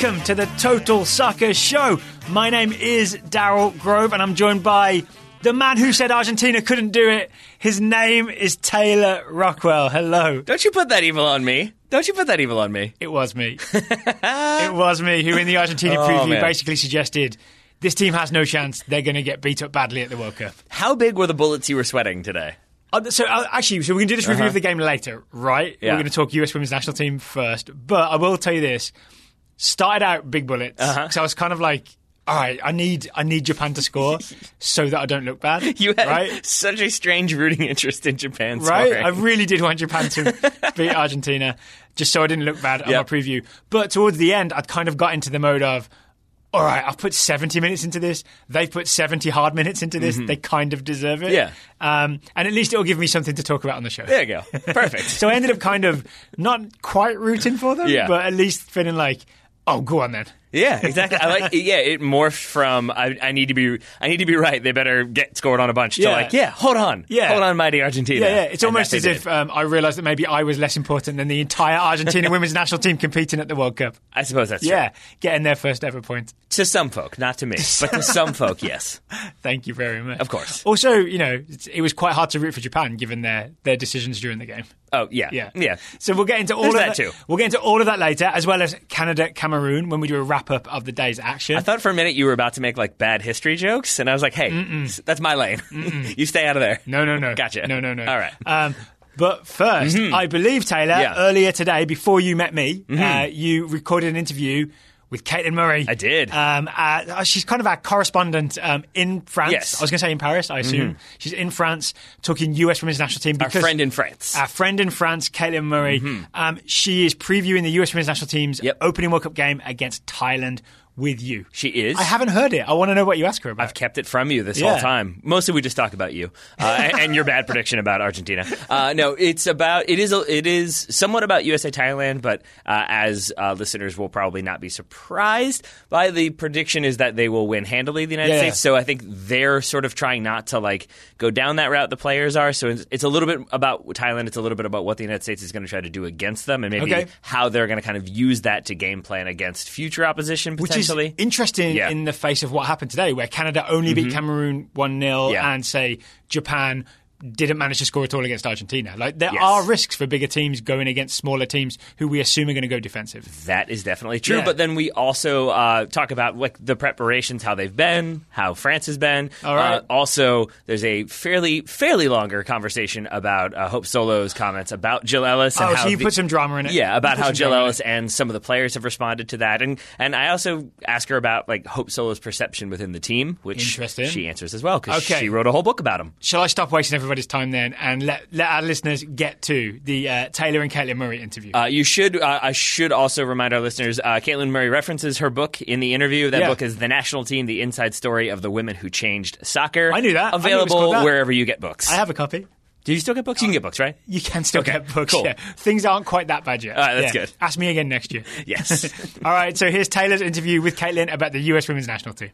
welcome to the Total Soccer Show. My name is Daryl Grove, and I'm joined by the man who said Argentina couldn't do it. His name is Taylor Rockwell. Hello. Don't you put that evil on me. Don't you put that evil on me. It was me. it was me who, in the Argentina Oh, preview, man. basically suggested this team has no chance. They're going to get beat up badly at the World Cup. How big were the bullets you were sweating today? Uh, so uh, actually, so we're going to do this review of the game later, right? Uh-huh. Yeah. We're going to talk US Women's National Team first, but I will tell you this: started out big bullets, Uh-huh. so I was kind of like, all right, I need I need Japan to score so that I don't look bad, You had right? such a strange rooting interest in Japan Right, scoring. I really did want Japan to beat Argentina, just so I didn't look bad on Yep. my preview. But towards the end, I'd kind of got into the mode of, all right, I've put 70 minutes into this. They've put 70 hard minutes into this. They kind of deserve it. Mm-hmm. Yeah. Um, and at least it'll give me something to talk about on the show. there you go. Perfect. So I ended up kind of not quite rooting for them, Yeah. but at least feeling like, oh, go on then. Yeah, exactly. I like. Yeah, it morphed from I, I need to be I need to be right. They better get scored on a bunch. Yeah. To like, yeah, hold on, Yeah. hold on, mighty Argentina. Yeah, yeah. It's And almost as if um, I realised that maybe I was less important than the entire Argentina women's national team competing at the World Cup. I suppose that's Yeah, true. getting their first ever point. To some folk, not to me, but to some folk, yes. Thank you very much. Of course. Also, you know, it was quite hard to root for Japan given their, their decisions during the game. Oh yeah, Yeah, yeah. So we'll get into all There's of that that too. We'll get into all of that later, as well as Canada, Cameroon, when we do a wrap up of the day's action. I thought for a minute you were about to make like bad history jokes, and I was like, "Hey, that's my lane. you stay out of there." No, no, no. Gotcha. No, no, no. All right. Um, but 1st I believe, Taylor, Yeah. earlier today, before you met me, uh, you recorded an interview with Caitlin Murray. I did. Um, uh, she's kind of our correspondent um, in France. Yes. Mm-hmm. I was going to say in Paris, I assume. She's in France talking US Women's National Team. Our friend in France. our friend in France, Caitlin Murray. Um, she is previewing the US Women's National Team's Yep. opening World Cup game against Thailand with you. She is. I haven't heard it. I want to know what you ask her about. I've kept it from you this Yeah. whole time. Mostly, we just talk about you uh, and, your bad prediction about Argentina. Uh, no, it's about it is it is somewhat about USA Thailand, but uh, as uh, listeners will probably not be surprised by the prediction is that they will win handily the United Yeah. States. So I think they're sort of trying not to like go down that route. The players are so it's, it's a little bit about Thailand. It's a little bit about what the United States is going to try to do against them, and maybe Okay. how they're going to kind of use that to game plan against future opposition Which is interesting Yeah. Mm-hmm. in the face of what happened today, where Canada only beat Cameroon 1 0 Yeah. and, say, Japan didn't manage to score at all against Argentina. Like, there Yes. are risks for bigger teams going against smaller teams who we assume are going to go defensive. That is definitely true. Yeah. But then we also uh, talk about like the preparations, how they've been, how France has been. All right. Uh, also, there's a fairly fairly longer conversation about uh, Hope Solo's comments about Jill Ellis. And Oh, how so you the- put some drama in it. Yeah, about how Jill Ellis and some of the players have responded to that, and and I also ask her about like Hope Solo's perception within the team, which she answers as well because Okay. she wrote a whole book about him. Shall I stop wasting everybody's time then and let, let our listeners get to the uh, Taylor and Caitlin Murray interview? Uh, you should. Uh, I should also remind our listeners. Uh, Caitlin Murray references her book in the interview. That Yeah. book is "The National Team: The Inside Story of the Women Who Changed Soccer." I knew that. I knew Available that. wherever you get books. I have a copy. Do you still get books? You can get books, right? You can still Okay, get books. cool. Yeah. Things aren't quite that bad yet. All right, that's Yeah. good. Ask me again next year. Yes. All right, so here's Taylor's interview with Caitlin about the US Women's National Team.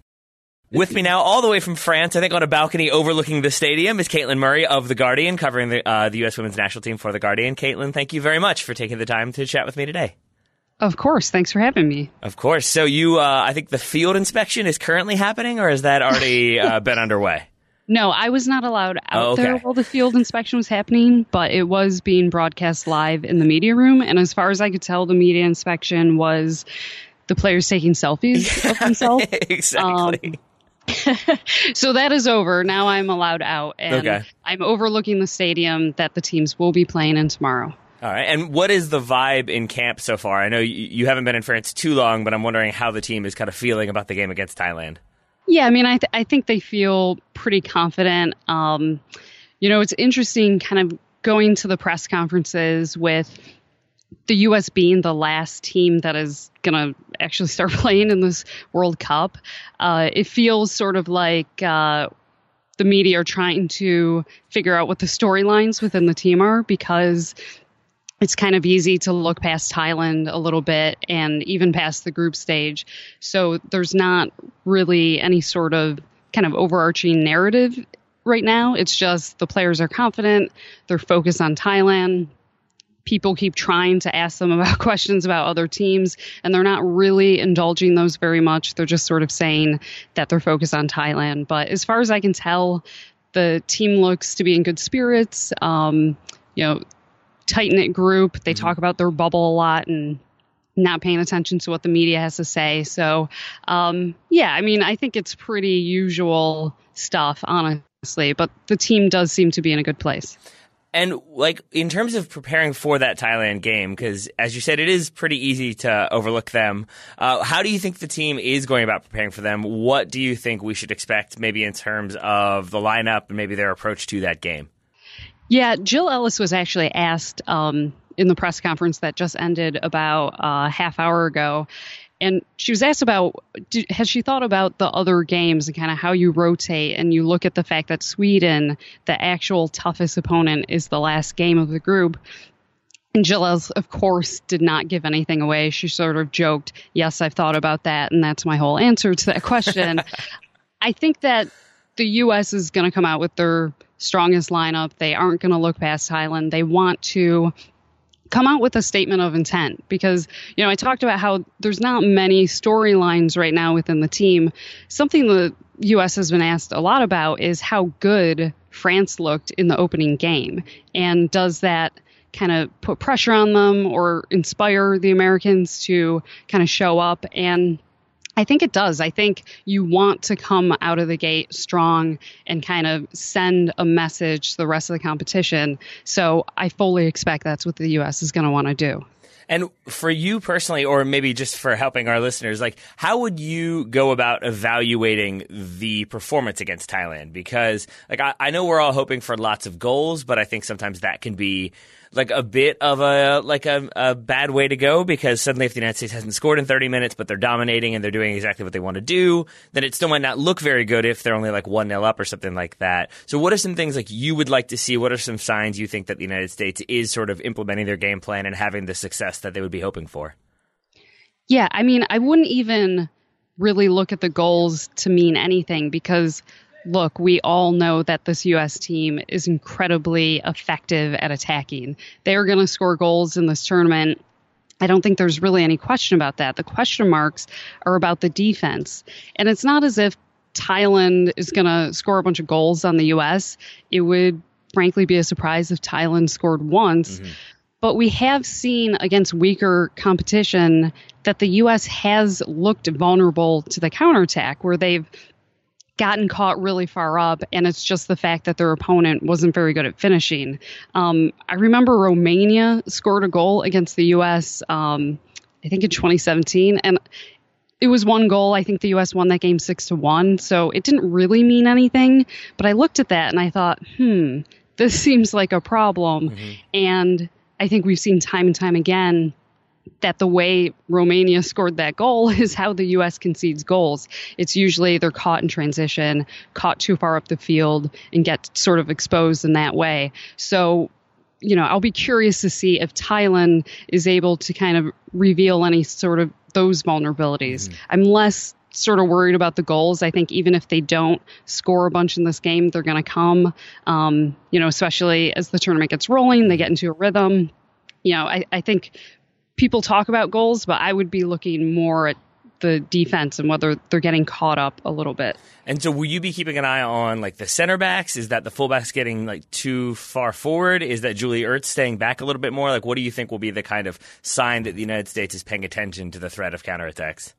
With me now, all the way from France, I think on a balcony overlooking the stadium, is Caitlin Murray of The Guardian, covering the, uh, the U.S. women's national team for The Guardian. Caitlin, thank you very much for taking the time to chat with me today. Of course. Thanks for having me. Of course. So you, uh, I think the field inspection is currently happening, or has that already uh, been underway? No, I was not allowed out Oh, okay. there while the field inspection was happening, but it was being broadcast live in the media room. And as far as I could tell, the media inspection was the players taking selfies of themselves. exactly. so that is over. Now I'm allowed out. And Okay. I'm overlooking the stadium that the teams will be playing in tomorrow. All right. And what is the vibe in camp so far? I know you, you haven't been in France too long, but I'm wondering how the team is kind of feeling about the game against Thailand. Yeah, I mean, I, th- I think they feel pretty confident. Um, you know, it's interesting kind of going to the press conferences with the U.S. being the last team that is going to actually start playing in this World Cup. Uh, it feels sort of like uh, the media are trying to figure out what the storylines within the team are because it's kind of easy to look past Thailand a little bit and even past the group stage. So there's not really any sort of kind of overarching narrative right now. It's just the players are confident, they're focused on Thailand. People keep trying to ask them about questions about other teams, and they're not really indulging those very much. They're just sort of saying that they're focused on Thailand. But as far as I can tell, the team looks to be in good spirits. Um, you know, tight knit group. They mm-hmm. talk about their bubble a lot and not paying attention to what the media has to say. So, um, yeah, I mean, I think it's pretty usual stuff, honestly, but the team does seem to be in a good place. And like in terms of preparing for that Thailand game, because as you said, it is pretty easy to overlook them. Uh, how do you think the team is going about preparing for them? What do you think we should expect, maybe in terms of the lineup and maybe their approach to that game? Yeah, Jill Ellis was actually asked um, in the press conference that just ended about a half hour ago and she was asked about has she thought about the other games and kind of how you rotate and you look at the fact that Sweden, the actual toughest opponent, is the last game of the group. And Jill, of course, did not give anything away. She sort of joked, Yes, I've thought about that. And that's my whole answer to that question. I think that the U.S. is going to come out with their strongest lineup. They aren't going to look past Thailand. They want to come out with a statement of intent because you know I talked about how there's not many storylines right now within the team. Something the US has been asked a lot about is how good France looked in the opening game and does that kind of put pressure on them or inspire the Americans to kind of show up and I think it does. I think you want to come out of the gate strong and kind of send a message to the rest of the competition. So I fully expect that's what the U.S. is going to want to do. And for you personally, or maybe just for helping our listeners, like how would you go about evaluating the performance against Thailand? Because like I, I know we're all hoping for lots of goals, but I think sometimes that can be like a bit of a like a, a bad way to go because suddenly if the United States hasn't scored in 30 minutes but they're dominating and they're doing exactly what they want to do, then it still might not look very good if they're only like 1 0 up or something like that. So what are some things like you would like to see? What are some signs you think that the United States is sort of implementing their game plan and having the success that they would be hoping for? Yeah, I mean, I wouldn't even really look at the goals to mean anything because look, we all know that this U.S. team is incredibly effective at attacking. They're going to score goals in this tournament. I don't think there's really any question about that. The question marks are about the defense. And it's not as if Thailand is going to score a bunch of goals on the U.S. It would frankly be a surprise if Thailand scored once. Mm-hmm. But we have seen against weaker competition that the U.S. has looked vulnerable to the counterattack, where they've gotten caught really far up, and it's just the fact that their opponent wasn't very good at finishing. Um, I remember Romania scored a goal against the U.S. Um, I think in 2017, and it was one goal. I think the U.S. won that game six to one, so it didn't really mean anything. But I looked at that and I thought, hmm, this seems like a problem, mm-hmm. and I think we've seen time and time again that the way Romania scored that goal is how the U.S. concedes goals. It's usually they're caught in transition, caught too far up the field, and get sort of exposed in that way. So, you know, I'll be curious to see if Thailand is able to kind of reveal any sort of those vulnerabilities. Mm-hmm. I'm less sort of worried about the goals. I think even if they don't score a bunch in this game, they're going to come. Um, you know, especially as the tournament gets rolling, they get into a rhythm. You know, I, I think people talk about goals, but I would be looking more at the defense and whether they're getting caught up a little bit. And so, will you be keeping an eye on like the center backs? Is that the fullbacks getting like too far forward? Is that Julie Ertz staying back a little bit more? Like, what do you think will be the kind of sign that the United States is paying attention to the threat of counterattacks?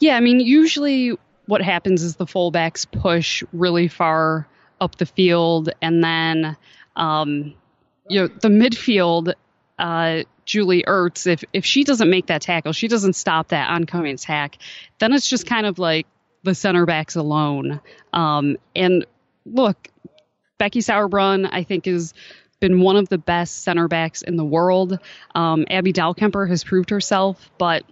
Yeah, I mean, usually what happens is the fullbacks push really far up the field, and then um, you know the midfield. Uh, Julie Ertz, if if she doesn't make that tackle, she doesn't stop that oncoming attack, then it's just kind of like the center backs alone. Um, and look, Becky Sauerbrunn, I think, has been one of the best center backs in the world. Um, Abby Dahlkemper has proved herself, but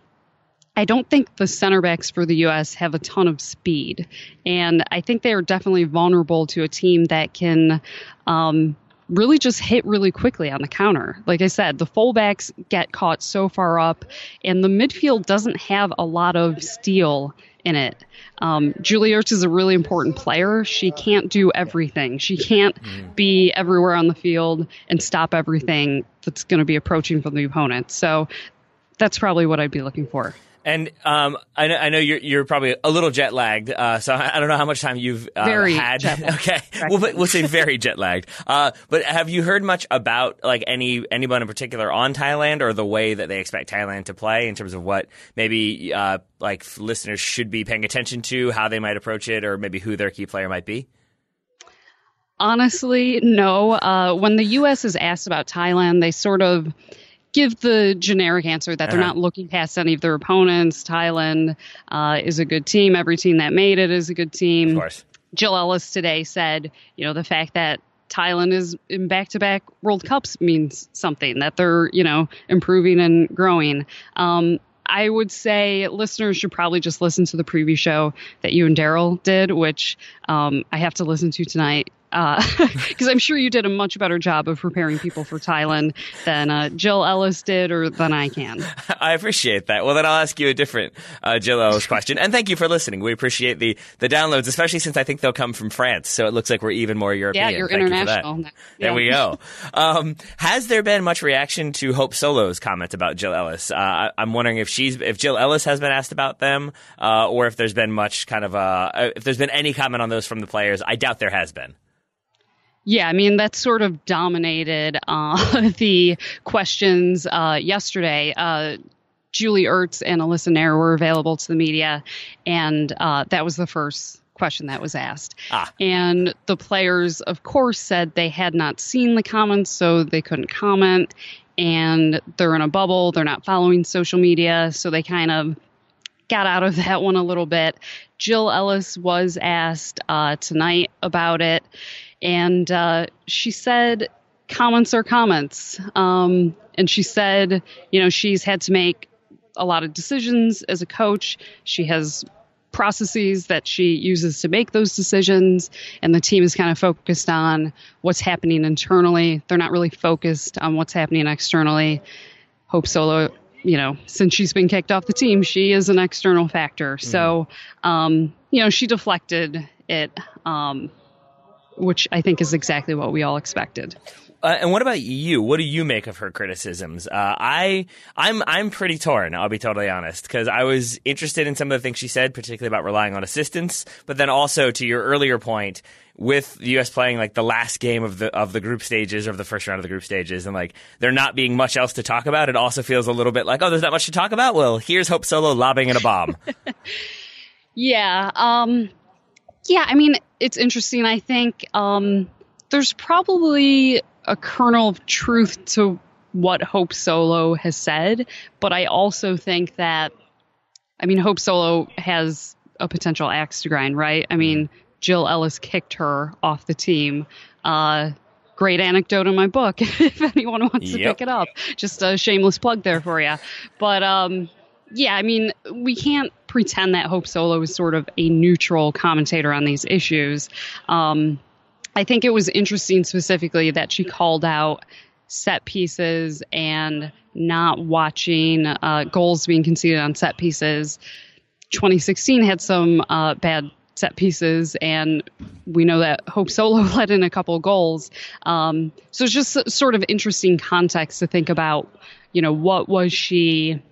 I don't think the center backs for the U.S. have a ton of speed. And I think they are definitely vulnerable to a team that can um, really just hit really quickly on the counter. Like I said, the fullbacks get caught so far up, and the midfield doesn't have a lot of steel in it. Um, Julie Ertz is a really important player. She can't do everything. She can't mm. be everywhere on the field and stop everything that's going to be approaching from the opponent. So that's probably what I'd be looking for. And um, I, know, I know you're, you're probably a little jet lagged, uh, so I don't know how much time you've uh, very had. okay, we'll, we'll say very jet lagged. Uh, but have you heard much about like any anyone in particular on Thailand or the way that they expect Thailand to play in terms of what maybe uh, like listeners should be paying attention to, how they might approach it, or maybe who their key player might be? Honestly, no. Uh, when the U.S. is asked about Thailand, they sort of give the generic answer that they're uh-huh. not looking past any of their opponents. Thailand uh, is a good team. Every team that made it is a good team. Of course. Jill Ellis today said, you know, the fact that Thailand is in back-to-back World Cups means something that they're, you know, improving and growing. Um, I would say listeners should probably just listen to the preview show that you and Daryl did, which um, I have to listen to tonight because uh, I'm sure you did a much better job of preparing people for Thailand than uh, Jill Ellis did or than I can. I appreciate that. Well, then I'll ask you a different uh, Jill Ellis question. And thank you for listening. We appreciate the, the downloads, especially since I think they'll come from France. So it looks like we're even more European. Yeah, you're thank international. You yeah. There we go. Um, has there been much reaction to Hope Solo's comments about Jill Ellis? Uh, I, am wondering if she's if Jill Ellis has been asked about them, uh, or if there's been much kind of uh, if there's been any comment on those from the players. I doubt there has been. Yeah, I mean, that sort of dominated uh, the questions uh, yesterday. Uh, Julie Ertz and Alyssa Naeher were available to the media, and uh, that was the first question that was asked. Ah. And the players, of course, said they had not seen the comments, so they couldn't comment. And they're in a bubble, they're not following social media, so they kind of got out of that one a little bit. Jill Ellis was asked uh, tonight about it and uh, she said comments are comments. Um, and she said, you know, she's had to make a lot of decisions as a coach. She has processes that she uses to make those decisions, and the team is kind of focused on what's happening internally. They're not really focused on what's happening externally. Hope Solo, you know, since she's been kicked off the team, she is an external factor. Mm-hmm. So, um, you know, she deflected it. Um, which I think is exactly what we all expected. Uh, and what about you? What do you make of her criticisms? Uh, I I'm I'm pretty torn. I'll be totally honest because I was interested in some of the things she said, particularly about relying on assistance, but then also to your earlier point with the U.S. playing like the last game of the of the group stages or of the first round of the group stages, and like there not being much else to talk about, it also feels a little bit like oh, there's not much to talk about. Well, here's Hope Solo lobbing in a bomb. yeah. Um, yeah, I mean, it's interesting. I think um, there's probably a kernel of truth to what Hope Solo has said, but I also think that, I mean, Hope Solo has a potential axe to grind, right? I mean, Jill Ellis kicked her off the team. Uh, great anecdote in my book if anyone wants yep. to pick it up. Just a shameless plug there for you. But um, yeah, I mean, we can't pretend that Hope Solo is sort of a neutral commentator on these issues. Um, I think it was interesting specifically that she called out set pieces and not watching uh, goals being conceded on set pieces. 2016 had some uh, bad set pieces, and we know that Hope Solo let in a couple goals. Um, so it's just sort of interesting context to think about. You know, what was she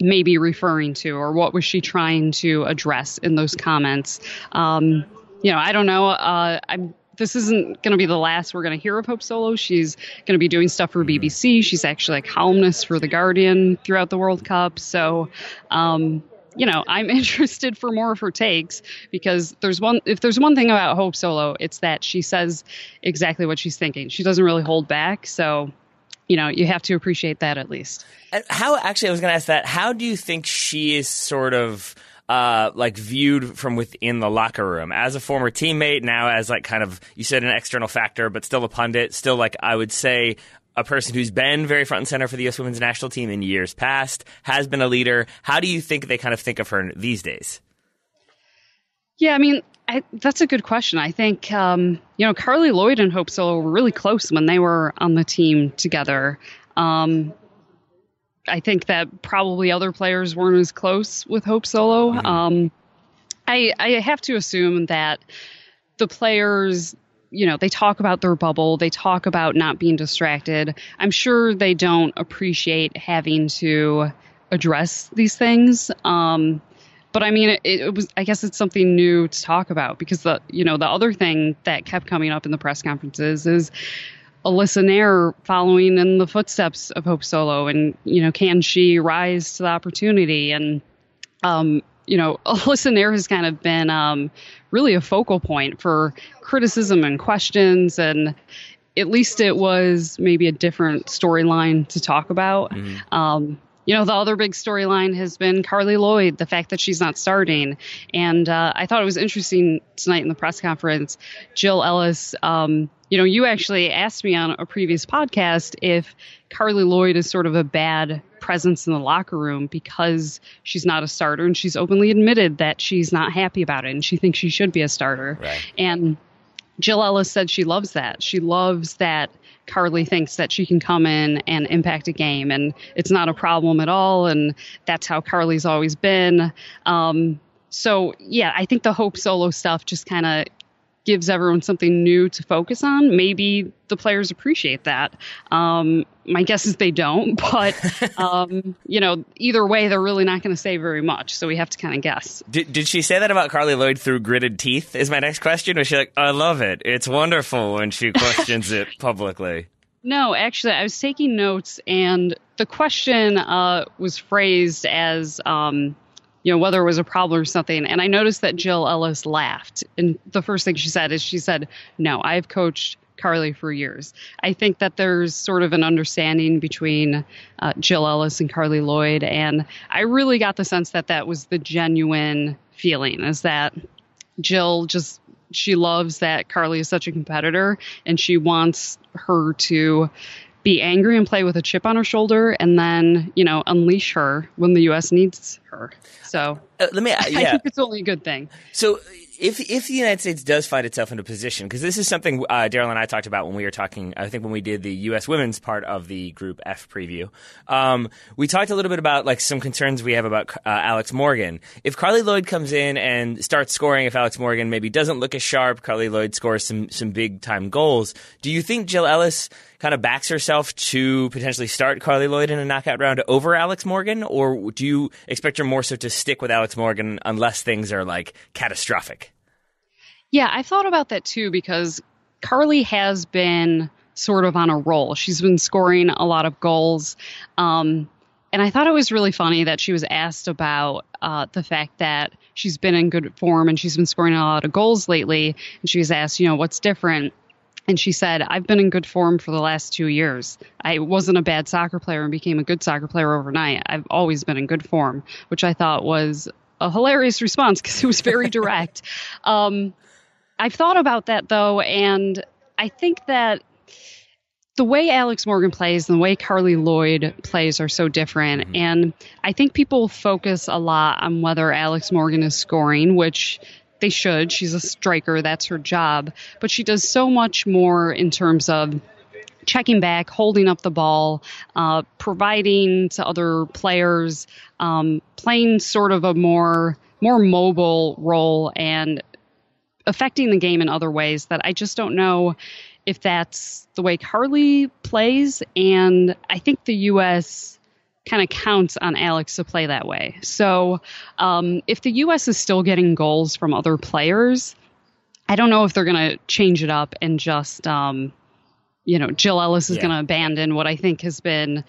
maybe referring to, or what was she trying to address in those comments? Um, you know, I don't know. Uh, I'm this isn't going to be the last we're going to hear of Hope Solo. She's going to be doing stuff for mm-hmm. BBC. She's actually a columnist for The Guardian throughout the World Cup. So, um, you know, I'm interested for more of her takes because there's one, if there's one thing about Hope Solo, it's that she says exactly what she's thinking. She doesn't really hold back. So, you know, you have to appreciate that at least. How actually, I was going to ask that. How do you think she is sort of uh, like viewed from within the locker room as a former teammate, now as like kind of you said an external factor, but still a pundit, still like I would say a person who's been very front and center for the U.S. Women's National Team in years past, has been a leader. How do you think they kind of think of her these days? Yeah, I mean, I, that's a good question. I think um, you know Carli Lloyd and Hope Solo were really close when they were on the team together. Um, I think that probably other players weren't as close with Hope Solo. Mm-hmm. Um, I, I have to assume that the players you know, they talk about their bubble, they talk about not being distracted. I'm sure they don't appreciate having to address these things. Um, but I mean, it, it, was. I guess it's something new to talk about because the you know the other thing that kept coming up in the press conferences is Alyssa Naeher following in the footsteps of Hope Solo, and you know, can she rise to the opportunity? And um, you know, Alyssa Naeher has kind of been um, really a focal point for criticism and questions, and at least it was maybe a different storyline to talk about. Mm-hmm. Um, you know, the other big storyline has been Carli Lloyd, the fact that she's not starting. And uh, I thought it was interesting tonight in the press conference. Jill Ellis, um, you know, you actually asked me on a previous podcast if Carli Lloyd is sort of a bad presence in the locker room because she's not a starter. And she's openly admitted that she's not happy about it and she thinks she should be a starter. Right. And Jill Ellis said she loves that. She loves that Carli thinks that she can come in and impact a game, and it's not a problem at all. And that's how Carli's always been. Um, so yeah, I think the Hope Solo stuff just kind of gives everyone something new to focus on. Maybe the players appreciate that. Um, my guess is they don't, but um, you know, either way, they're really not going to say very much. So we have to kind of guess. Did, did she say that about Carli Lloyd through gritted teeth? Is my next question. Was she like, "I love it. It's wonderful" when she questions it publicly? No, actually, I was taking notes, and the question uh, was phrased as. Um, you know, whether it was a problem or something. And I noticed that Jill Ellis laughed. And the first thing she said is she said, No, I've coached carli for years. I think that there's sort of an understanding between uh, Jill Ellis and carli Lloyd. And I really got the sense that that was the genuine feeling is that Jill just she loves that carli is such a competitor and she wants her to be angry and play with a chip on her shoulder and then, you know, unleash her when the US needs her. So uh, let me yeah. I think it's only a good thing. So if if the United States does find itself in a position, because this is something uh, Daryl and I talked about when we were talking, I think when we did the U.S. women's part of the Group F preview, um, we talked a little bit about like some concerns we have about uh, Alex Morgan. If Carli Lloyd comes in and starts scoring, if Alex Morgan maybe doesn't look as sharp, Carli Lloyd scores some some big time goals. Do you think Jill Ellis kind of backs herself to potentially start Carli Lloyd in a knockout round over Alex Morgan, or do you expect her more so to stick with Alex Morgan unless things are like catastrophic? Yeah, I thought about that too because Carli has been sort of on a roll. She's been scoring a lot of goals. Um, and I thought it was really funny that she was asked about uh, the fact that she's been in good form and she's been scoring a lot of goals lately. And she was asked, you know, what's different? And she said, I've been in good form for the last two years. I wasn't a bad soccer player and became a good soccer player overnight. I've always been in good form, which I thought was a hilarious response because it was very direct. Um, I've thought about that though, and I think that the way Alex Morgan plays and the way Carli Lloyd plays are so different. Mm-hmm. And I think people focus a lot on whether Alex Morgan is scoring, which they should. She's a striker, that's her job. But she does so much more in terms of checking back, holding up the ball, uh, providing to other players, um, playing sort of a more more mobile role and affecting the game in other ways that I just don't know if that's the way Carli plays. And I think the U.S kind of counts on Alex to play that way. So um, if the U.S. is still getting goals from other players, I don't know if they're going to change it up and just, um, you know, Jill Ellis is yeah. going to abandon what I think has been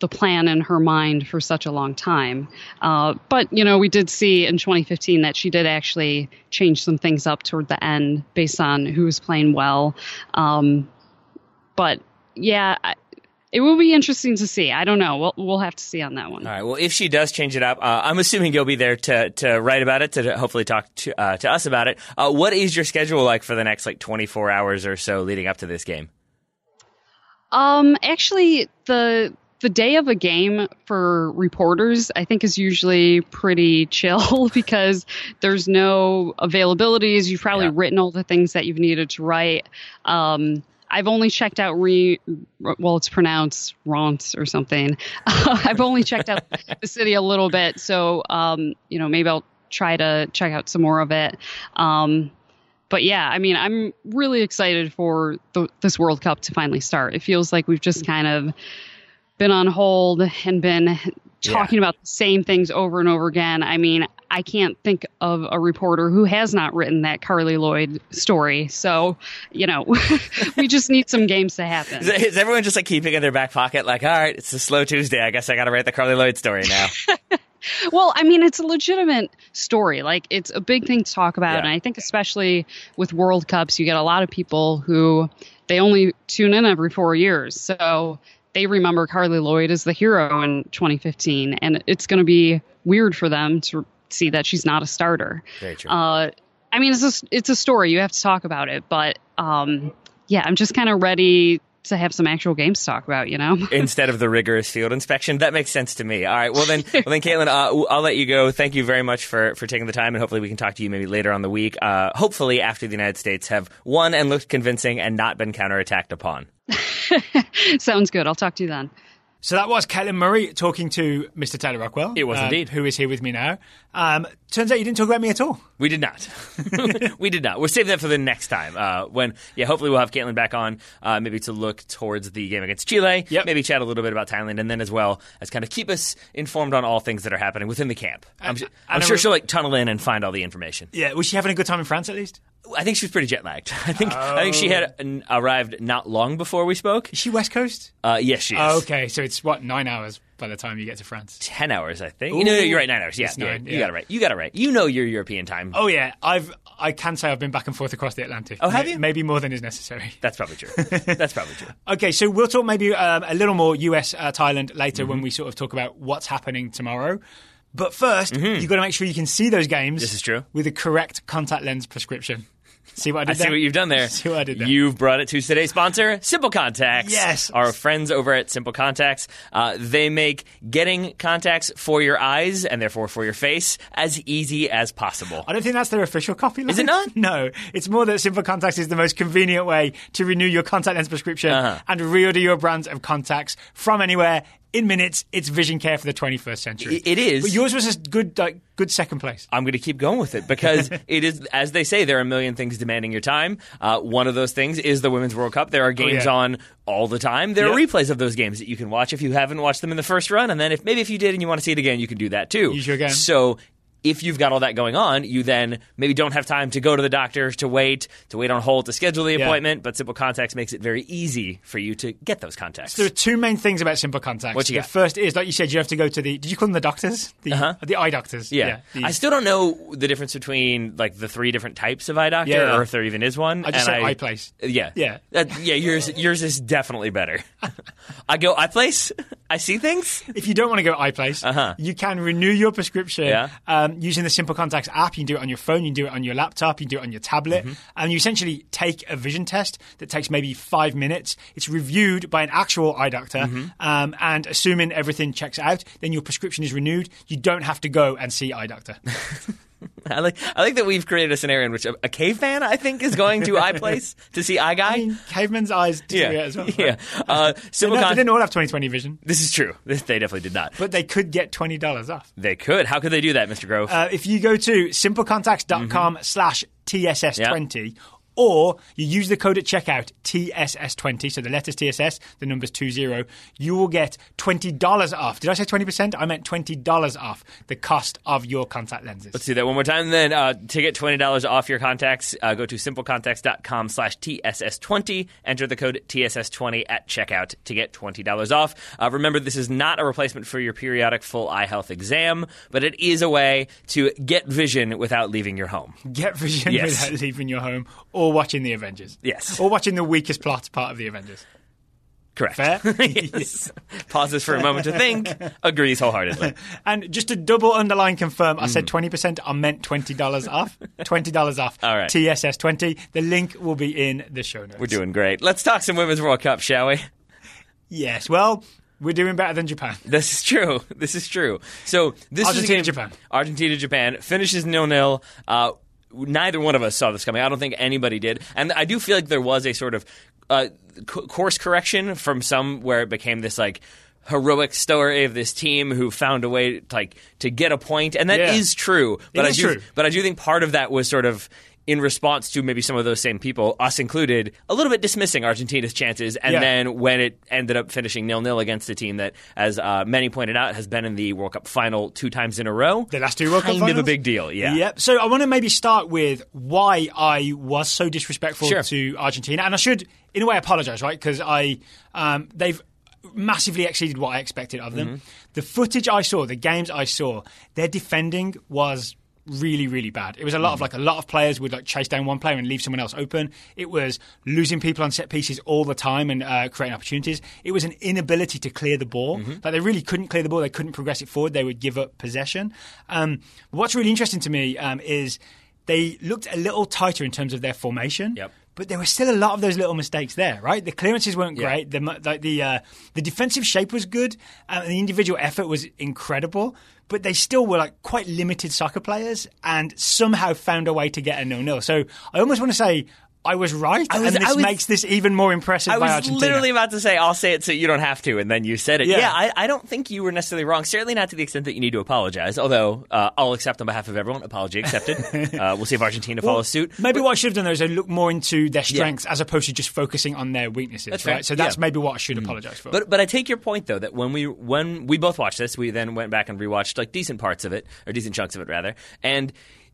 the plan in her mind for such a long time. Uh, but, you know, we did see in 2015 that she did actually change some things up toward the end based on who was playing well. Um, but yeah, it will be interesting to see. I don't know. We'll we'll have to see on that one. All right. Well, if she does change it up, uh, I'm assuming you'll be there to to write about it, to hopefully talk to uh, to us about it. Uh, what is your schedule like for the next like 24 hours or so leading up to this game? Um, actually, the the day of a game for reporters, I think, is usually pretty chill because there's no availabilities. You've probably yeah. written all the things that you've needed to write. Um, I've only checked out re well, it's pronounced Rance or something. I've only checked out the city a little bit, so um, you know maybe I'll try to check out some more of it. Um, but yeah, I mean, I'm really excited for the, this World Cup to finally start. It feels like we've just kind of been on hold and been talking yeah. about the same things over and over again. I mean, I can't think of a reporter who has not written that Carli Lloyd story. So, you know, we just need some games to happen. Is, is, everyone just like keeping in their back pocket, like, all right, it's a slow Tuesday. I guess I got to write the Carli Lloyd story now. well, I mean, it's a legitimate story. Like, it's a big thing to talk about. Yeah. And I think, especially with World Cups, you get a lot of people who they only tune in every four years. So they remember Carli Lloyd as the hero in 2015. And it's going to be weird for them to see that she's not a starter. Very true. Uh, I mean, it's a, it's a story. You have to talk about it. But um, yeah, I'm just kind of ready to have some actual games to talk about, you know? Instead of the rigorous field inspection. That makes sense to me. All right. Well, then, well, then Caitlin, uh, I'll let you go. Thank you very much for, for taking the time, and hopefully we can talk to you maybe later on the week. Uh, hopefully after the United States have won and looked convincing and not been counterattacked upon. Sounds good. I'll talk to you then. So that was Caitlin Murray talking to Mr. Taylor Rockwell. It was um, indeed. Who is here with me now. Um, turns out you didn't talk about me at all. We did not. we did not. We'll save that for the next time. Uh, when, yeah, hopefully we'll have Caitlin back on, uh, maybe to look towards the game against Chile. Yep. Maybe chat a little bit about Thailand, and then as well as kind of keep us informed on all things that are happening within the camp. I'm, I'm sure she'll like tunnel in and find all the information. Yeah. Was she having a good time in France at least? I think she was pretty jet lagged. I think oh. I think she had oh. arrived not long before we spoke. Is she West Coast? Uh, yes, she is. Oh, okay, so it's what nine hours by the time you get to France. Ten hours, I think. Ooh. No, no, you're right. Nine hours. Yeah, nine, yeah, you got it right. You got it right. You know your European time. Oh yeah, I've I can say I've been back and forth across the Atlantic. Oh, have you? Maybe more than is necessary. That's probably true. That's probably true. okay, so we'll talk maybe um, a little more US uh, Thailand later mm-hmm. when we sort of talk about what's happening tomorrow. But 1st you mm-hmm. you've got to make sure you can see those games. This is true. With the correct contact lens prescription. See what I did I see what you've done there. see what I did there. You've brought it to today's sponsor, Simple Contacts. Yes. Our friends over at Simple Contacts. Uh, they make getting contacts for your eyes and therefore for your face as easy as possible. I don't think that's their official copy. Is it not? No. It's more that Simple Contacts is the most convenient way to renew your contact lens prescription uh-huh. and reorder your brands of contacts from anywhere in minutes, it's vision care for the 21st century. It is. But yours was a good, like, good second place. I'm going to keep going with it because it is, as they say, there are a million things demanding your time. Uh, one of those things is the Women's World Cup. There are games oh, yeah. on all the time. There yep. are replays of those games that you can watch if you haven't watched them in the first run, and then if maybe if you did and you want to see it again, you can do that too. You sure can. So if you've got all that going on, you then maybe don't have time to go to the doctor, to wait, to wait on hold to schedule the appointment. Yeah. But Simple Contacts makes it very easy for you to get those contacts. So there are two main things about Simple Contacts. What you the got? first is, like you said, you have to go to the. Did you call them the doctors? The, uh-huh. the eye doctors. Yeah. yeah I still don't know the difference between like the three different types of eye doctor, yeah. or if there even is one. I just and said I, eye place. Yeah. Yeah. Uh, yeah. Yours yours is definitely better. I go eye place. I see things. If you don't want to go eye place, uh-huh. you can renew your prescription um, using the Simple Contacts Contacts app. You can do it on your phone, you can do it on your laptop, you can do it on your tablet. Mm-hmm. And you essentially take a vision test that takes maybe five minutes. It's reviewed by an actual eye doctor. Mm-hmm. Um, and assuming everything checks out, then your prescription is renewed. You don't have to go and see eye doctor. I like I like that we've created a scenario in which a, a caveman, I think, is going to Eye Place to see Eye Guy. I mean, caveman's eyes do yeah. as well. Yeah. Uh, they, they didn't all have 2020 vision. This is true. They definitely did not. But they could get $20 off. They could. How could they do that, Mr. Grove? Uh, if you go to simplecontacts.com mm-hmm. slash TSS20 yep or you use the code at checkout TSS20, so the letters TSS, the numbers 20, you will get $20 off. Did I say 20%? I meant $20 off the cost of your contact lenses. Let's do that one more time then. Uh, to get $20 off your contacts, uh, go to simplecontacts.com slash TSS20, enter the code TSS20 at checkout to get $20 off. Uh, remember, this is not a replacement for your periodic full eye health exam, but it is a way to get vision without leaving your home. Get vision yes. without leaving your home or or watching the Avengers. Yes. Or watching the weakest plot part of the Avengers. Correct. Fair? yes. Pauses for a moment to think. Agrees wholeheartedly. and just to double underline confirm, I said 20% mm. I meant $20 off. $20 off. All right. TSS20. The link will be in the show notes. We're doing great. Let's talk some Women's World Cup, shall we? Yes. Well, we're doing better than Japan. This is true. This is true. So this Argentina, is Japan. Argentina, Japan finishes nil nil. Uh, neither one of us saw this coming. I don't think anybody did, and I do feel like there was a sort of uh, course correction from some where it became this like heroic story of this team who found a way to, like to get a point, and that is Yeah. true. But I do, true. but I do think part of that was sort of in response to maybe some of those same people, us included, a little bit dismissing Argentina's chances, and Yeah. then when it ended up finishing nil nil against a team that, as uh, many pointed out, has been in the World Cup final two times in a row. The last two World Cup kind of a big deal, yeah. Yep. So I want to maybe start with why I was so disrespectful Sure. to Argentina, and I should, in a way, apologise, right? Because I, um, they've massively exceeded what I expected of them. Mm-hmm. The footage I saw, the games I saw, their defending was really really bad. It was a lot of Mm. like a lot of players would like chase down one player and leave someone else open. It was losing people on set pieces all the time and uh, creating opportunities. It was an inability to clear the ball. Mm-hmm. like they really couldn't clear the ball. They couldn't progress it forward. They would give up possession. Um, what's really interesting to me um, is they looked a little tighter in terms of their formation. Yep. But there were still a lot of those little mistakes there, right? The clearances weren't Yeah. great. The like the uh, the defensive shape was good, uh, and the individual effort was incredible. But they still were like quite limited soccer players, and somehow found a way to get a nil nil. So I almost want to say I was right, I was- and this was- makes this even more impressive I by was Argentina. literally about to say, I'll say it so you don't have to, and then you said it. Yeah. Yeah, I, I don't think you were necessarily wrong. Certainly not to the extent that you need to apologize, although uh, I'll accept on behalf of everyone. Apology accepted. uh, we'll see if Argentina Well, follows suit. Maybe what I should have done though is I look more into their strengths as opposed to just focusing on their weaknesses, That's right? fair. So that's Yeah. Maybe what I should apologize for. But but I take your point though that when we when we both watched this, we then went back and rewatched like decent parts of it or decent chunks of it rather, and.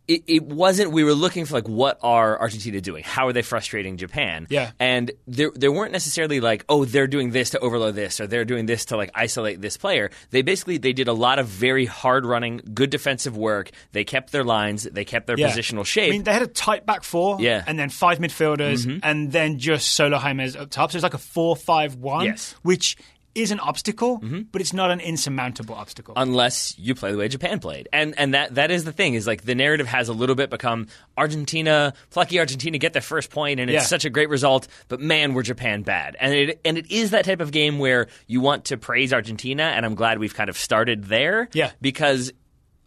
It, it wasn't. We were looking for like, what are Argentina doing? How are they frustrating Japan? Yeah. And there, there weren't necessarily like, oh, they're doing this to overload this, or they're doing this to like isolate this player. They basically they did a lot of very hard running, good defensive work. They kept their lines. They kept their Yeah. positional shape. I mean, they had a tight back four, Yeah. Mm-hmm. and then five midfielders, and then just Sole Jaimes up top. So it's like a four-five-one, Yes. Mm-hmm. which is an obstacle, mm-hmm. but it's not an insurmountable obstacle. unless you play the way Japan played. And and that that is the thing is like the narrative has a little bit become Argentina, plucky Argentina get their first point and it's Yeah. such a great result, but man, we're Japan bad. And it and it is that type of game where you want to praise Argentina and I'm glad we've kind of started there Yeah. because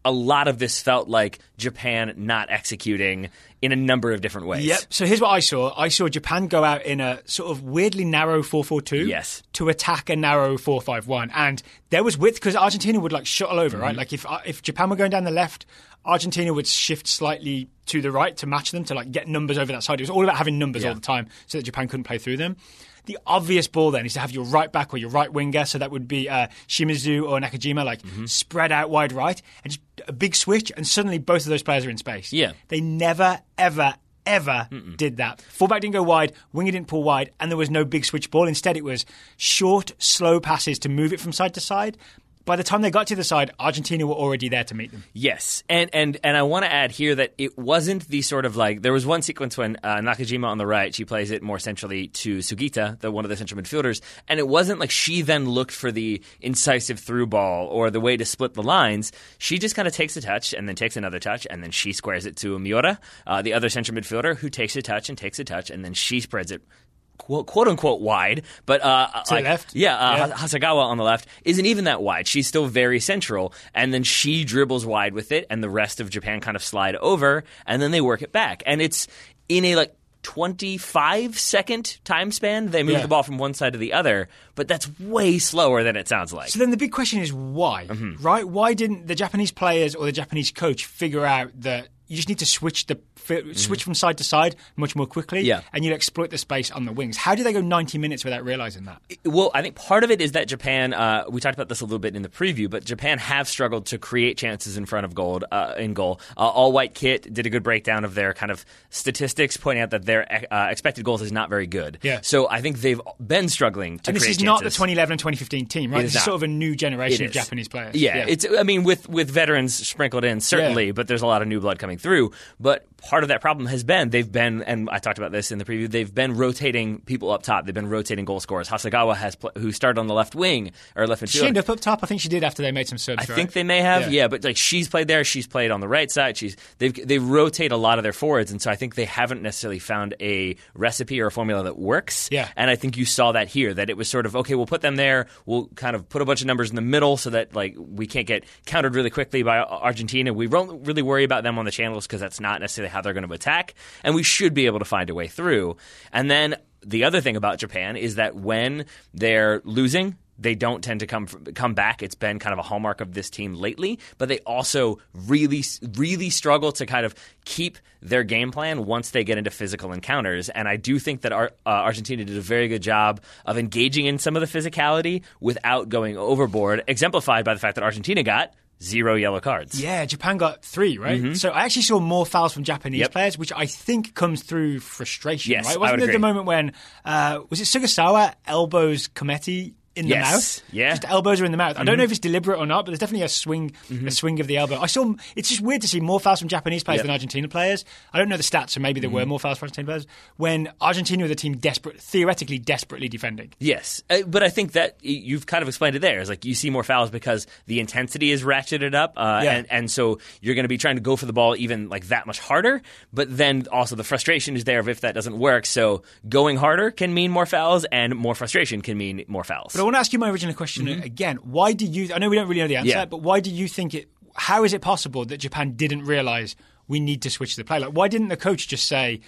a lot of this felt like Japan not executing in a number of different ways. Yep. So here's what I saw. I saw Japan go out in a sort of weirdly narrow 4-4-2 Yes. to attack a narrow 4-5-1. And there was width because Argentina would like shuttle over, Mm-hmm. right? Like if uh, if Japan were going down the left, Argentina would shift slightly to the right to match them to like get numbers over that side. It was all about having numbers Yeah. all the time so that Japan couldn't play through them. The obvious ball then is to have your right back or your right winger, so that would be uh, Shimizu or Nakajima, like Mm-hmm. spread out wide right, and just a big switch, and suddenly both of those players are in space. Yeah. They never, ever, ever did that. Fullback didn't go wide, winger didn't pull wide, and there was no big switch ball. Instead, it was short, slow passes to move it from side to side. By the time they got to the side, Argentina were already there to meet them. Yes, and and and I want to add here that it wasn't the sort of like there was one sequence when uh, Nakajima on the right she plays it more centrally to Sugita, the one of the central midfielders, and it wasn't like she then looked for the incisive through ball or the way to split the lines. She just kind of takes a touch and then takes another touch and then she squares it to Miura, uh, the other central midfielder, who takes a touch and takes a touch and then she spreads it. Quote, quote unquote wide, but uh, the like- left? yeah, uh, Yeah. Hasegawa on the left isn't even that wide. She's still very central, and then she dribbles wide with it, and the rest of Japan kind of slide over, and then they work it back, and it's in a like. 25 second time span they move Yeah. the ball from one side to the other but that's way slower than it sounds like So then the big question is why, Mm-hmm. right? Why didn't the Japanese players or the Japanese coach figure out that you just need to switch the fi- switch from side to side much more quickly, Mm-hmm. Yeah. and you'd exploit the space on the wings? How do they go 90 minutes without realizing that? Well, I think part of it is that Japan. Uh, we talked about this a little bit in the preview, but Japan have struggled to create chances in front of goal. Uh, in goal, uh, all white kit did a good breakdown of their kind of statistics, pointing out that their uh, expected goals is not very good. Yeah. So I think they've been struggling to And this is not the chances. 2011 and 2015 team, right? It is This is sort of a new generation of. Japanese players. Yeah, it's. I mean, with with veterans sprinkled in, certainly, Yeah. but there's a lot of new blood coming through. But part of that problem has been they've been, and I talked about this in the preview. They've been rotating people up top. They've been rotating goal scorers. Hasegawa has, pl- who started on the left wing or left she midfield. ended up up top. I think she did after they made some subs. I right? think they may have, Yeah. yeah. but like she's played there, she's played on the right side. She's they they rotate a lot of their forwards, and so I think they haven't necessarily found a recipe or a formula that works. Yeah. and I think you saw that here that it was sort of okay. We'll put them there. We'll kind of put a bunch of numbers in the middle so that like we can't get countered really quickly by Argentina. We won't really worry about them on the channels because that's not necessarily how they're going to attack, and we should be able to find a way through. And then the other thing about Japan is that when they're losing, they don't tend to come come back. It's been kind of a hallmark of this team lately, but they also really really struggle to kind of keep their game plan once they get into physical encounters. And I do think that Ar- uh, Argentina did a very good job of engaging in some of the physicality without going overboard, exemplified by the fact that Argentina got zero yellow cards. Yeah, Japan got three, right? Mm-hmm. So I actually saw more fouls from Japanese Yep. players, which I think comes through frustration, Yes, right? Wasn't would there the moment when, uh, was it Sugasawa elbows Cometti in the Yes, mouth? yeah. Just elbows are in the mouth. I Mm-hmm. don't know if it's deliberate or not, but there's definitely a swing, a swing of the elbow. I saw, it's just weird to see more fouls from Japanese players Yep. Mm-hmm. than Argentina players. I don't know the stats, so maybe there were more fouls from Argentina players when Argentina were the team desperate, theoretically desperately defending. Yes, Uh, but I think that you've kind of explained it there. It's like you see more fouls because the intensity is ratcheted up, uh, Yeah. and, and so you're going to be trying to go for the ball even like that much harder. But then also the frustration is there of if that doesn't work. So going harder can mean more fouls, and more frustration can mean more fouls. But I want to ask you my original question again. Why do you? I know we don't really know the answer, Mm-hmm. Yeah. but why do you think it? How is it possible that Japan didn't realize we need to switch the play? Like, why didn't the coach just say?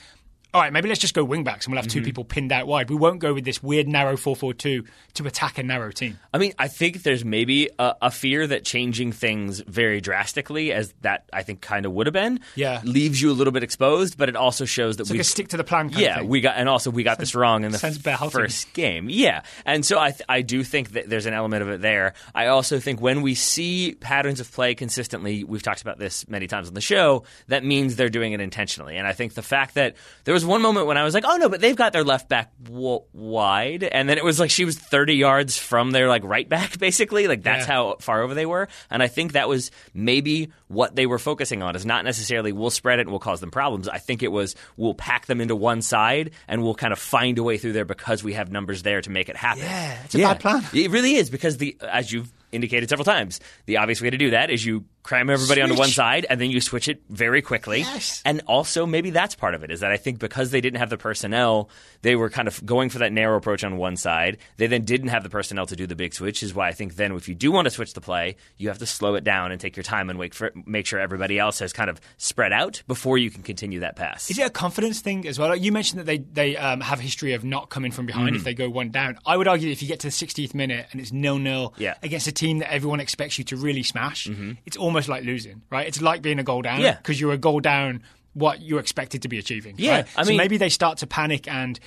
All right, maybe let's just go wing backs and we'll have two Mm-hmm. people pinned out wide. We won't go with this weird narrow 4 4 2 to attack a narrow team. I mean, I think there's maybe a, a fear that changing things very drastically, as that I think kind of would have been, Yeah. leaves you a little bit exposed. But it also shows that we like stick to the plan kind of yeah, thing. we got, and also we got this wrong in the f- first game. Yeah, and so I, th- I do think that there's an element of it there. I also think when we see patterns of play consistently, we've talked about this many times on the show. That means they're doing it intentionally, and I think the fact that there was one moment when I was like, oh no, but they've got their left back w- wide, and then it was like she was 30 yards from their like right back, basically. Like that's Yeah. how far over they were, and I think that was maybe what they were focusing on. Is not necessarily we'll spread it and we'll cause them problems. I think it was we'll pack them into one side and we'll kind of find a way through there because we have numbers there to make it happen. Yeah, it's a bad plan. It really is because the as you've indicated several times, the obvious way to do that is you cram everybody onto one side and then you switch it very quickly. Yes. And also maybe that's part of it is that I think because they didn't have the personnel, they were kind of going for that narrow approach on one side. They then didn't have the personnel to do the big switch, is why I think then if you do want to switch the play, you have to slow it down and take your time and wait for make sure everybody else has kind of spread out before you can continue that pass. Is it a confidence thing as well? Like you mentioned that they they um, have a history of not coming from behind Mm-hmm. if they go one down. I would argue that if you get to the 60th minute and it's nil nil Yeah. Mm-hmm. against a team that everyone expects you to really smash, it's almost like losing, right? It's like being a goal down Yeah. because you're a goal down what you're expected to be achieving. Yeah, right? I so mean- maybe they start to panic and.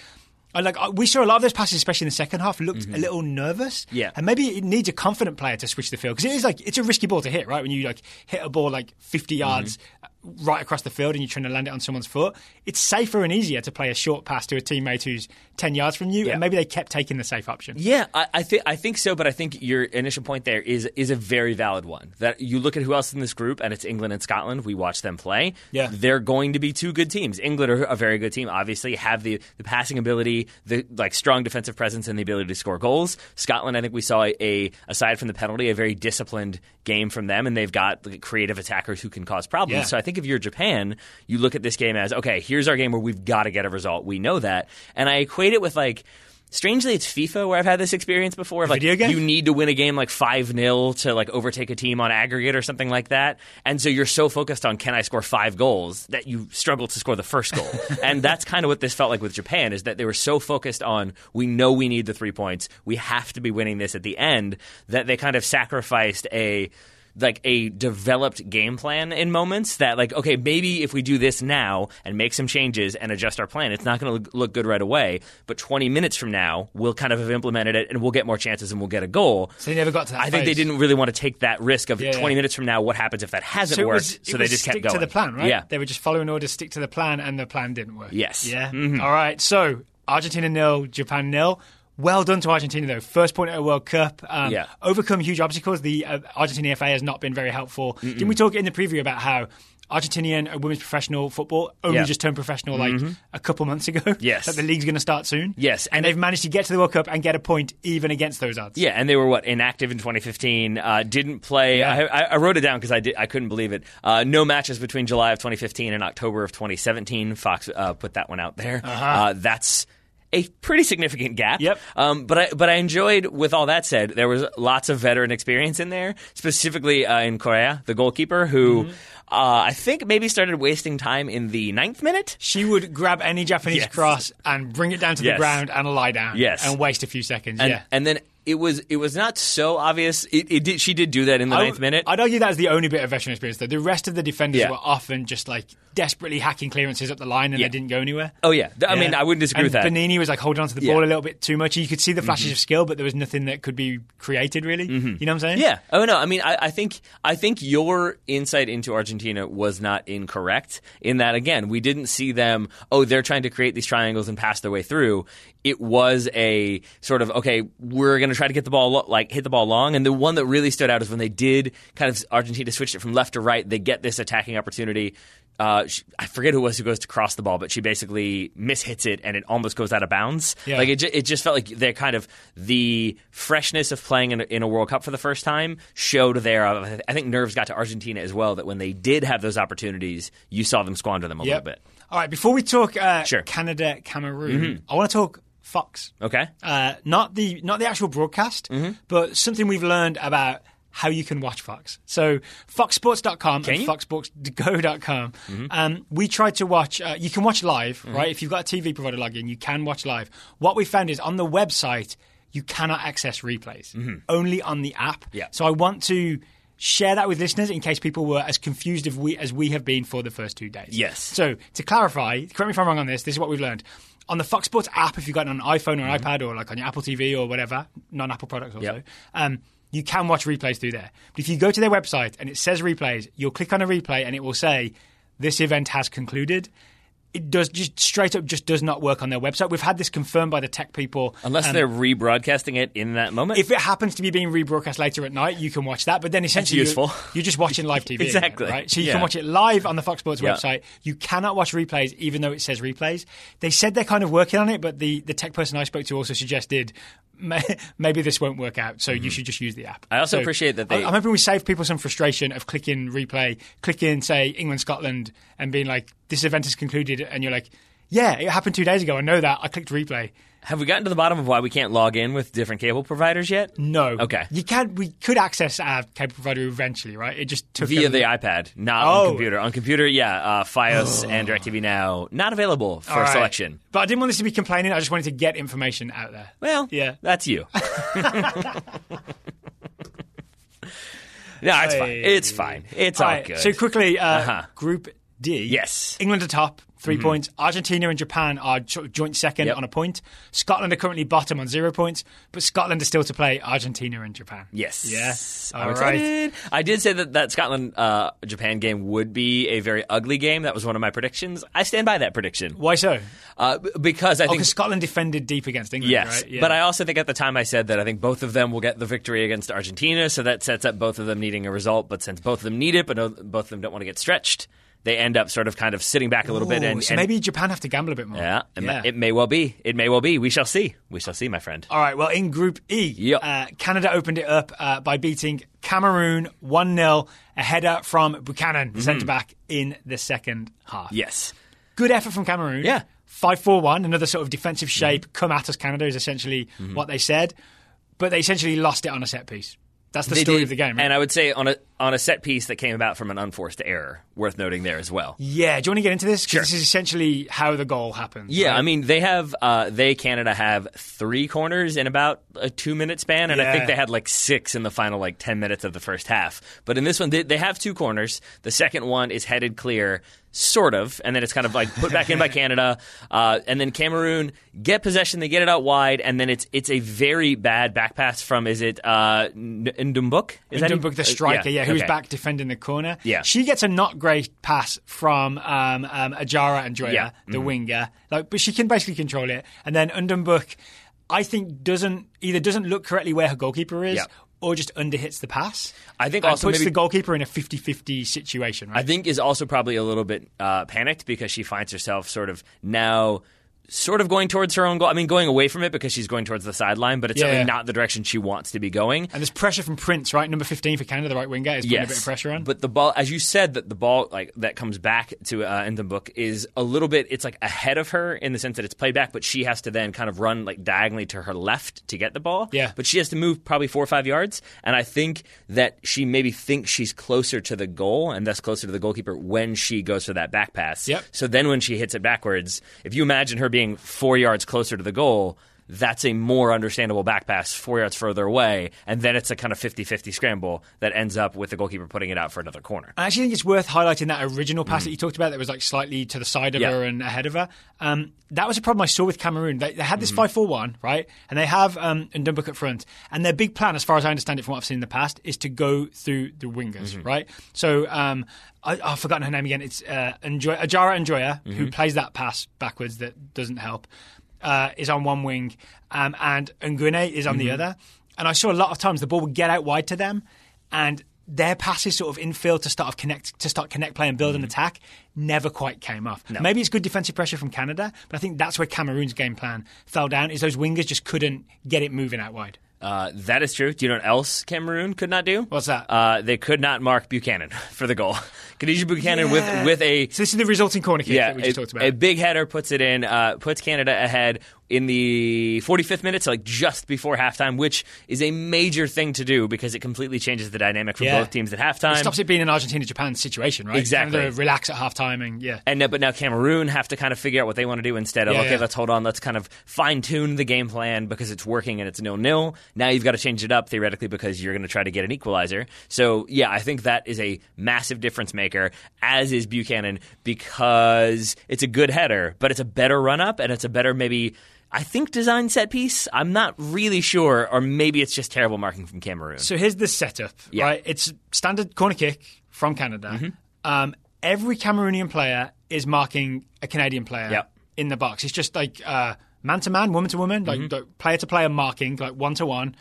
I like we saw a lot of those passes, especially in the second half, looked a little nervous. Mm-hmm. Yeah. and maybe it needs a confident player to switch the field because it is like it's a risky ball to hit, right? When you like hit a ball like 50 Mm-hmm. yards uh, right across the field and you're trying to land it on someone's foot, it's safer and easier to play a short pass to a teammate who's 10 yards from you. Yeah. And maybe they kept taking the safe option. Yeah, I, I think I think so, but I think your initial point there is is a very valid one. That you look at who else in this group, and it's England and Scotland. We watch them play. Yeah. they're going to be two good teams. England are a very good team. Obviously, have the the passing ability, the like strong defensive presence, and the ability to score goals. Scotland, I think we saw a, aside from the penalty, a very disciplined game from them, and they've got like, creative attackers who can cause problems. Yeah. So I think if you're Japan, you look at this game as okay, here's our game where we've got to get a result. We know that, and I equate it with like. Strangely, it's FIFA where I've had this experience before. Of like video game? you need to win a game like five 0 to like overtake a team on aggregate or something like that, and so you're so focused on can I score five goals that you struggle to score the first goal. and that's kind of what this felt like with Japan is that they were so focused on we know we need the three points, we have to be winning this at the end that they kind of sacrificed a like a developed game plan in moments that like okay maybe if we do this now and make some changes and adjust our plan it's not going to look good right away but 20 minutes from now we'll kind of have implemented it and we'll get more chances and we'll get a goal So they never got to that I think they didn't really want to take that risk of Yeah, 20 yeah. minutes from now what happens if that hasn't So worked was, so they just kept going to the plan, right? yeah They were just following orders, stick to the plan, and the plan didn't work. Yes. Mm-hmm. Yeah. All right. So Argentina nil, Japan nil. Well done to Argentina though. First point at a World Cup. Um, Yeah. Overcome huge obstacles. The uh, Argentina FA has not been very helpful. Didn't we talk in the preview about how? Argentinian women's professional football only Yeah. just turned professional like a couple months ago. Yes. that the league's going to start soon. Yes, and, and they've managed to get to the World Cup and get a point even against those odds. Yeah, and they were what inactive in 2015. Uh, didn't play. Yeah. I, I, I wrote it down because I did. I couldn't believe it. Uh, no matches between July of 2015 and October of 2017. Fox uh, put that one out there. uh that's a pretty significant gap. Yep. Um, but I but I enjoyed. With all that said, there was lots of veteran experience in there, specifically uh, in Correa, the goalkeeper who. Uh, I think maybe started wasting time in the ninth minute. She would grab any Japanese Yes. cross and bring it down to the Yes. ground and lie down. Yes. And waste a few seconds. And, yeah. and then it was it was not so obvious. It, it did, she did do that in the I- ninth minute. I'd argue that's the only bit of veteran experience, though. The rest of the defenders Yeah. were often just like desperately hacking clearances up the line and Yeah. they didn't go anywhere. oh yeah, I mean I wouldn't disagree and with that. Banini was like holding onto the. Mm-hmm. ball a little bit too much. You could see the flashes of skill, but there was nothing that could be created really. You know what I'm saying? Yeah. Oh no. I mean, I, I think I think your insight into Argentina was not incorrect. In that, again, we didn't see them. Oh, they're trying to create these triangles and pass their way through. It was a sort of okay. We're going to try to get the ball like hit the ball long. And the one that really stood out is when they did kind of Argentina switched it from left to right. They get this attacking opportunity. Uh, she, I forget who it was who goes to cross the ball, but she basically mishits it and it almost goes out of bounds. Yeah. Like it, it just felt like they're kind of the freshness of playing in a, in a World Cup for the first time showed there. Uh, I think nerves got to Argentina as well. That when they did have those opportunities, you saw them squander them a Yep. little bit. All right. Before we talk uh, Sure. Mm-hmm. Canada, Cameroon, I want to talk Fox. Okay. Uh, not the not the actual broadcast, Mm-hmm. but something we've learned about how you can watch Fox. So foxsports.com Can and you? Mm-hmm. foxsportsgo.com. Um, we tried to watch. Uh, you can watch live, Mm-hmm. right? If you've got a TV provider login, you can watch live. What we found is on the website you cannot access replays, only on the app. Mm-hmm. Yeah. So I want to. Share that with listeners in case people were as confused as we as we have been for the first two days. Yes. So to clarify, correct me if I'm wrong on this. This is what we've learned on the Fox Sports app. If you've got it on an iPhone or an iPad or like on your Apple TV or whatever, non-Apple products also, Yep. um, you can watch replays through there. But if you go to their website and it says replays, you'll click on a replay and it will say this event has concluded. It does just straight up just does not work on their website. We've had this confirmed by the tech people. Unless they're rebroadcasting it in that moment. if it happens to be being rebroadcast later at night, you can watch that. But then essentially, you're- useful. You're, just watching live TV, again, Exactly. right? So you Yeah. can watch it live on the Fox Sports Yeah. website. You cannot watch replays, even though it says replays. They said they're kind of working on it, but the the tech person I spoke to also suggested maybe this won't work out. So you should just use the app. Mm-hmm. I also So appreciate that they- I'm hoping we save people some frustration of clicking replay, clicking say England Scotland, and being like, this event is concluded, and you're like, yeah, it happened two days ago. I know that. I clicked replay. Have we gotten to the bottom of why we can't log in with different cable providers yet? No. Okay. You can. We could access our cable provider eventually, right? It just took via a, the iPad, not oh. on computer. On computer, yeah, uh, FiOS and Directv Now not available for right. selection. But I didn't want this to be complaining. I just wanted to get information out there. Well, yeah, that's you. No, it's fine. It's fine. It's all, all right, good. So quickly, uh, uh-huh. Group D. Yes. England atop, 3 mm-hmm. points. Argentina and Japan are joint second yep. on a point. Scotland are currently bottom on zero points, but Scotland is still to play Argentina and Japan. Yes. Yes. All I'm right. Excited. I did say that that Scotland uh, Japan game would be a very ugly game. That was one of my predictions. I stand by that prediction. Why so? Uh, because I oh, think Scotland defended deep against England. Yes, right? yeah. but I also think at the time I said that I think both of them will get the victory against Argentina, so that sets up both of them needing a result. But since both of them need it, but no, both of them don't want to get stretched, they end up sort of kind of sitting back a little bit. And, so and- maybe Japan have to gamble a bit more. yeah, it, yeah. May, it may well be. It may well be. We shall see. We shall see, my friend. All right, well, in Group E, Yep. uh, Canada opened it up uh, by beating Cameroon 1 0, a header from Buchanan, the centre back, in the second half. Mm-hmm. Yes. Good effort from Cameroon. Yeah. Mm-hmm. 5 4 1, another sort of defensive shape. Come at us, Canada, is essentially what they said. But they essentially lost it on a set piece. That's the They story did, of the game. Right? and I would say on a on a set piece that came about from an unforced error, worth noting there as well. yeah, do you want to get into this? Sure. This is essentially how the goal happens. Yeah, right? I mean they have uh, they Canada have three corners in about a two minute span, and I think they had like six in the final like ten minutes of the first half. But in this one, they, they have two corners. The second one is headed clear, sort of, and then it's kind of like put back in by Canada, uh, and then Cameroon get possession, they get it out wide, and then it's it's a very bad back pass from is it uh, Ndoumbouk? Is Ndoumbouk, the uh, striker, yeah, who's okay. back defending the corner. Yeah. she gets a not great pass from um, um, Ajara Njoya, Yeah. Mm-hmm. the winger, like, but she can basically control it. And then Ndoumbouk, I think doesn't either doesn't look correctly where her goalkeeper is. Yeah. Or just underhits the pass. I think also puts maybe- the goalkeeper in a 50-50 situation. Right? I think is also probably a little bit uh, panicked because she finds herself sort of now sort of going towards her own goal. I mean, going away from it because she's going towards the sideline, but it's Yeah. certainly not the direction she wants to be going. and there's pressure from Prince, right? Number 15 for Canada, the right winger, is putting a bit of pressure on. But the ball, as you said, that the ball like that comes back to uh, in the book is a little bit. It's like ahead of her in the sense that it's played back, but she has to then kind of run like diagonally to her left to get the ball. Yeah. But she has to move probably four or five yards, and I think that she maybe thinks she's closer to the goal and thus closer to the goalkeeper when she goes for that back pass. Yep. So then when she hits it backwards, if you imagine her being four yards closer to the goal. That's a more understandable back pass four yards further away, and then it's a kind of 50-50 scramble that ends up with the goalkeeper putting it out for another corner. I actually think it's worth highlighting that original pass that you talked about that was like slightly to the side of Mm. Yeah. her and ahead of her. Um, that was a problem I saw with Cameroon. They, they had Mm-hmm. this 5 4 1, right? And they have um, Ndoumbouk at front. And their big plan, as far as I understand it from what I've seen in the past, is to go through the wingers, Mm-hmm. right? So um, I, I've forgotten her name again. It's uh, Enjoy, Ajara Njoya, Mm-hmm. who plays that pass backwards that doesn't help, uh, is on one wing, um, and Onguéné is on Mm-hmm. the other. And I saw a lot of times the ball would get out wide to them, and their passes sort of infield to start of connect to start connect play and build an attack never quite came off. Maybe it's good defensive pressure from Canada, but I think that's where Cameroon's game plan fell down. Is those wingers just couldn't get it moving out wide. Uh, that is true. Do you know what else Cameroon could not do? What's that? Uh, they could not mark Buchanan for the goal. Kadeisha Buchanan Yeah. with with a So this is the resulting corner kick yeah, that we just a, talked about. a big header puts it in, uh, puts Canada ahead in the 45th minute, so like just before halftime, which is a major thing to do because it completely changes the dynamic for Yeah. both teams at halftime. Stops it being an Argentina Japan situation, right? Exactly. Canada relax at half time and yeah. And uh, but now Cameroon have to kind of figure out what they want to do instead of Yeah, okay, yeah. let's hold on, let's kind of fine tune the game plan because it's working and it's nil nil. Now you've got to change it up theoretically because you're going to try to get an equalizer. So yeah, I think that is a massive difference maker. As is Buchanan because it's a good header, but it's a better run up and it's a better maybe. I think design set piece. I'm not really sure, or maybe it's just terrible marking from Cameroon. So here's the setup, Yeah. right? It's standard corner kick from Canada. Mm-hmm. Um, every Cameroonian player is marking a Canadian player Yep. in the box. It's just like man to man, woman to woman, like player to player marking, like one to one,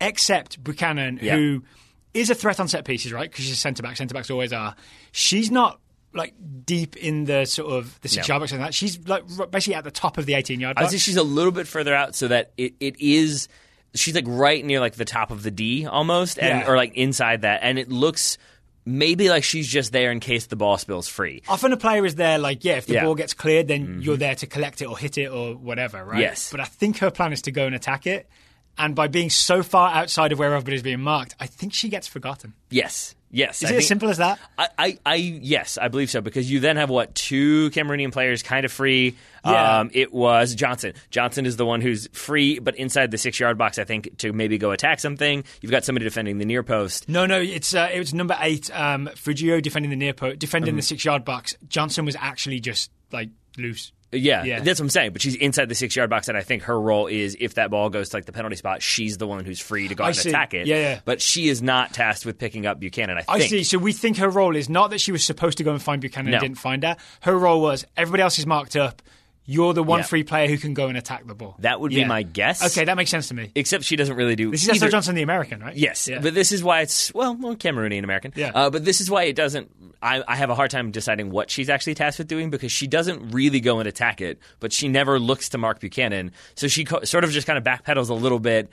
except Buchanan, Yeah. who is a threat on set pieces, right? Because she's a centre back. Centre backs always are. She's not like deep in the sort of the six No. yard box and that. She's like basically at the top of the eighteen yard I box. would say she's a little bit further out so that it, it is she's like right near like the top of the D almost and Yeah. or like inside that and it looks maybe like she's just there in case the ball spills free. Often a player is there, like, yeah, if the Yeah. Mm-hmm. ball gets cleared, then you're there to collect it or hit it or whatever, right? Yes. But I think her plan is to go and attack it. And by being so far outside of where everybody's being marked, I think she gets forgotten. Yes. Yes. Is I it as simple as that? I, I, I yes, I believe so because you then have what two Cameroonian players kind of free. Yeah. Um, it was Johnson. Johnson is the one who's free, but inside the six yard box, I think to maybe go attack something. You've got somebody defending the near post. No, no, it's uh, it was number eight, um, Feudjio defending the near post, defending Mm-hmm. the six yard box. Johnson was actually just like loose. Yeah, Yeah. that's what I'm saying. But she's inside the six yard box, and I think her role is if that ball goes to like the penalty spot, she's the one who's free to go I out and see. attack it. Yeah, yeah. But she is not tasked with picking up Buchanan. I I think. see. So we think her role is not that she was supposed to go and find Buchanan No. and didn't find her. Her role was everybody else is marked up. You're the one Yeah. free player who can go and attack the ball. That would be my guess. Okay, that makes sense to me. Except she doesn't really do. This is Estelle Johnson, the American, right? Yes, Yeah. but this is why it's well, well Cameroonian American. Yeah. Uh, but this is why it doesn't. I, I have a hard time deciding what she's actually tasked with doing because she doesn't really go and attack it, but she never looks to Mark Buchanan. So she co- sort of just kind of backpedals a little bit,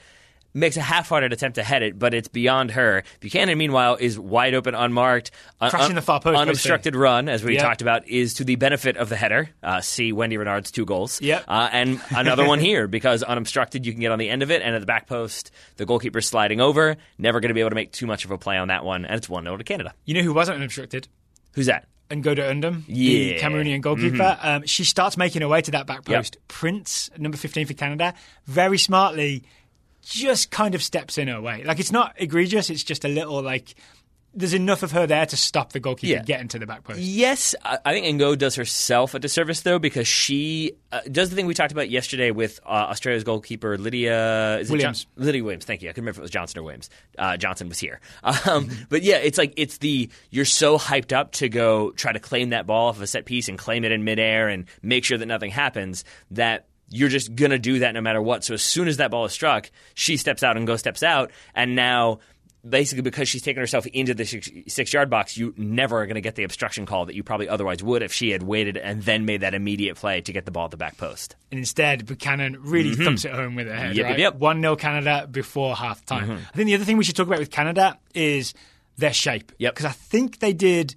makes a half-hearted attempt to head it, but it's beyond her. Buchanan, meanwhile, is wide open, unmarked, un- Crashing the far post, unobstructed run, as we Yeah. talked about, is to the benefit of the header. Uh, see Wendie Renard's two goals. Yep. Uh, and another one here because unobstructed, you can get on the end of it, and at the back post, the goalkeeper's sliding over. Never going to be able to make too much of a play on that one, and it's 1 0 to Canada. You know who wasn't unobstructed? Who's that? and Ngo Ndom, the Yeah. Mm-hmm. Cameroonian goalkeeper. Um, she starts making her way to that back Yep. post. Prince, number 15 for Canada, very smartly just kind of steps in her way. Like, it's not egregious, it's just a little like. There's enough of her there to stop the goalkeeper Yeah. getting to the back post. Yes, I think Ngo does herself a disservice though because she uh, does the thing we talked about yesterday with uh, Australia's goalkeeper Lydia is it Williams. Jon- Lydia Williams. Thank you. I couldn't remember if it was Johnson or Williams. Uh, Johnson was here, um, but yeah, it's like it's the you're so hyped up to go try to claim that ball off of a set piece and claim it in midair and make sure that nothing happens that. You're just gonna do that no matter what. So as soon as that ball is struck, she steps out and Go steps out, and now basically because she's taken herself into the six, six yard box, you never are going to get the obstruction call that you probably otherwise would if she had waited and then made that immediate play to get the ball at the back post. And instead, Buchanan really thumps it home with her head. Mm-hmm. Yep, right? yep, yep. 1 0 Canada before half time. I think the other thing we should talk about with Canada is their shape. Yep. Because I think they did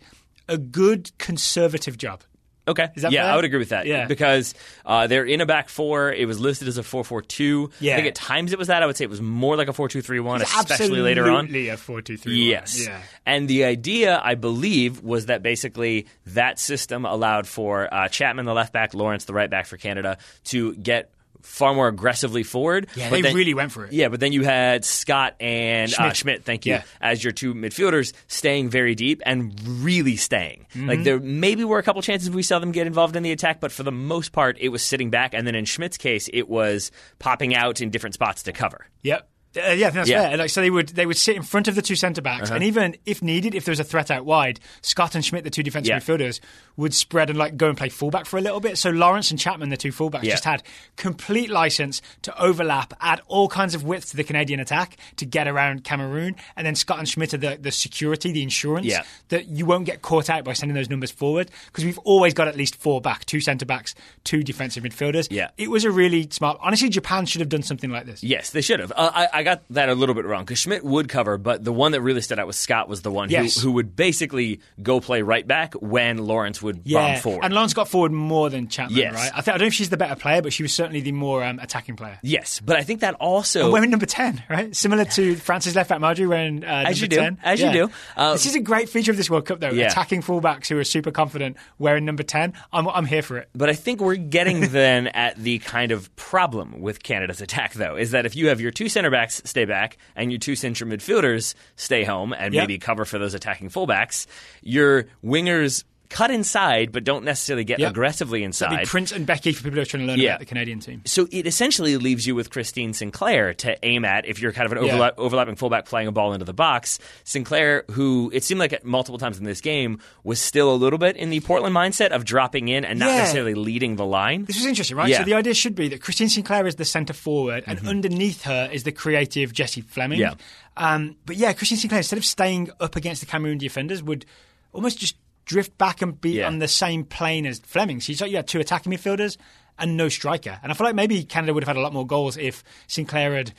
a good conservative job. Okay. Is that yeah, fair? I would agree with that. Yeah. Because uh, they're in a back four. It was listed as a 4 4 2. Yeah. I think at times it was that. I would say it was more like a 4 2 3 1, especially later on. Absolutely a 4 2 3 Yes. Yeah. And the idea, I believe, was that basically that system allowed for uh, Chapman, the left back, Lawrence, the right back for Canada, to get far more aggressively forward. Yeah, but they then- really went for it. Yeah, but then you had Scott and Schmidt, uh, Schmidt. Schmidt thank you, Yeah. as your two midfielders staying very deep and really staying. Mm-hmm. Like there maybe were a couple chances we saw them get involved in the attack, but for the most part, it was sitting back. And then in Schmidt's case, it was popping out in different spots to cover. Yep. Uh, yeah, I think that's Yeah. Uh-huh. fair. Like, so they would they would sit in front of the two centre backs, and even if needed, if there was a threat out wide, Scott and Schmidt, the two defensive Yeah. midfielders, would spread and like go and play fullback for a little bit. So Lawrence and Chapman, the two fullbacks, Yeah. just had complete license to overlap, add all kinds of width to the Canadian attack to get around Cameroon, and then Scott and Schmidt are the, the security, the insurance that you won't get caught out by sending those numbers forward because we've always got at least four back, two centre backs, two defensive midfielders. Yeah. it was a really smart. Honestly, Japan should have done something like this. Yes, they should have. Uh, I, I got that a little bit wrong because Schmidt would cover, but the one that really stood out was Scott was the one Yes. who, who would basically go play right back when Lawrence would Yeah, bomb forward. and Lawrence got forward more than Chapman, Yes. right? I, th- I don't know if she's the better player, but she was certainly the more um, attacking player. yes, but I think that also Wearing number 10, right? Similar to Francis left back Majri wearing uh, As you do, 10. as you do. Uh, this is a great feature of this World Cup, though. Yeah. Attacking fullbacks who are super confident wearing number 10. I'm, I'm here for it. But I think we're getting then at the kind of problem with Canada's attack, though, is that if you have your two center backs stay back and your two central midfielders stay home and Yep. maybe cover for those attacking fullbacks, your wingers cut inside but don't necessarily get Yep. aggressively Be inside. Prince and Beckie for people who are trying to learn Yeah. about the Canadian team. So it essentially leaves you with Christine Sinclair to aim at if you're kind of an Yeah. overlapping fullback playing a ball into the box. Sinclair, who it seemed like multiple times in this game was still a little bit in the Portland mindset of dropping in and not Yeah. necessarily leading the line. This was interesting, right? Mm-hmm. So the idea should be that Christine Sinclair is the centre forward, and underneath her is the creative Jessie Fleming. Yeah. Um, but yeah, Christine Sinclair, instead of staying up against the Cameroon defenders, would almost just drift back and be Yeah. on the same plane as Fleming. So you you had two attacking midfielders and no striker. And I feel like maybe Canada would have had a lot more goals if Sinclair had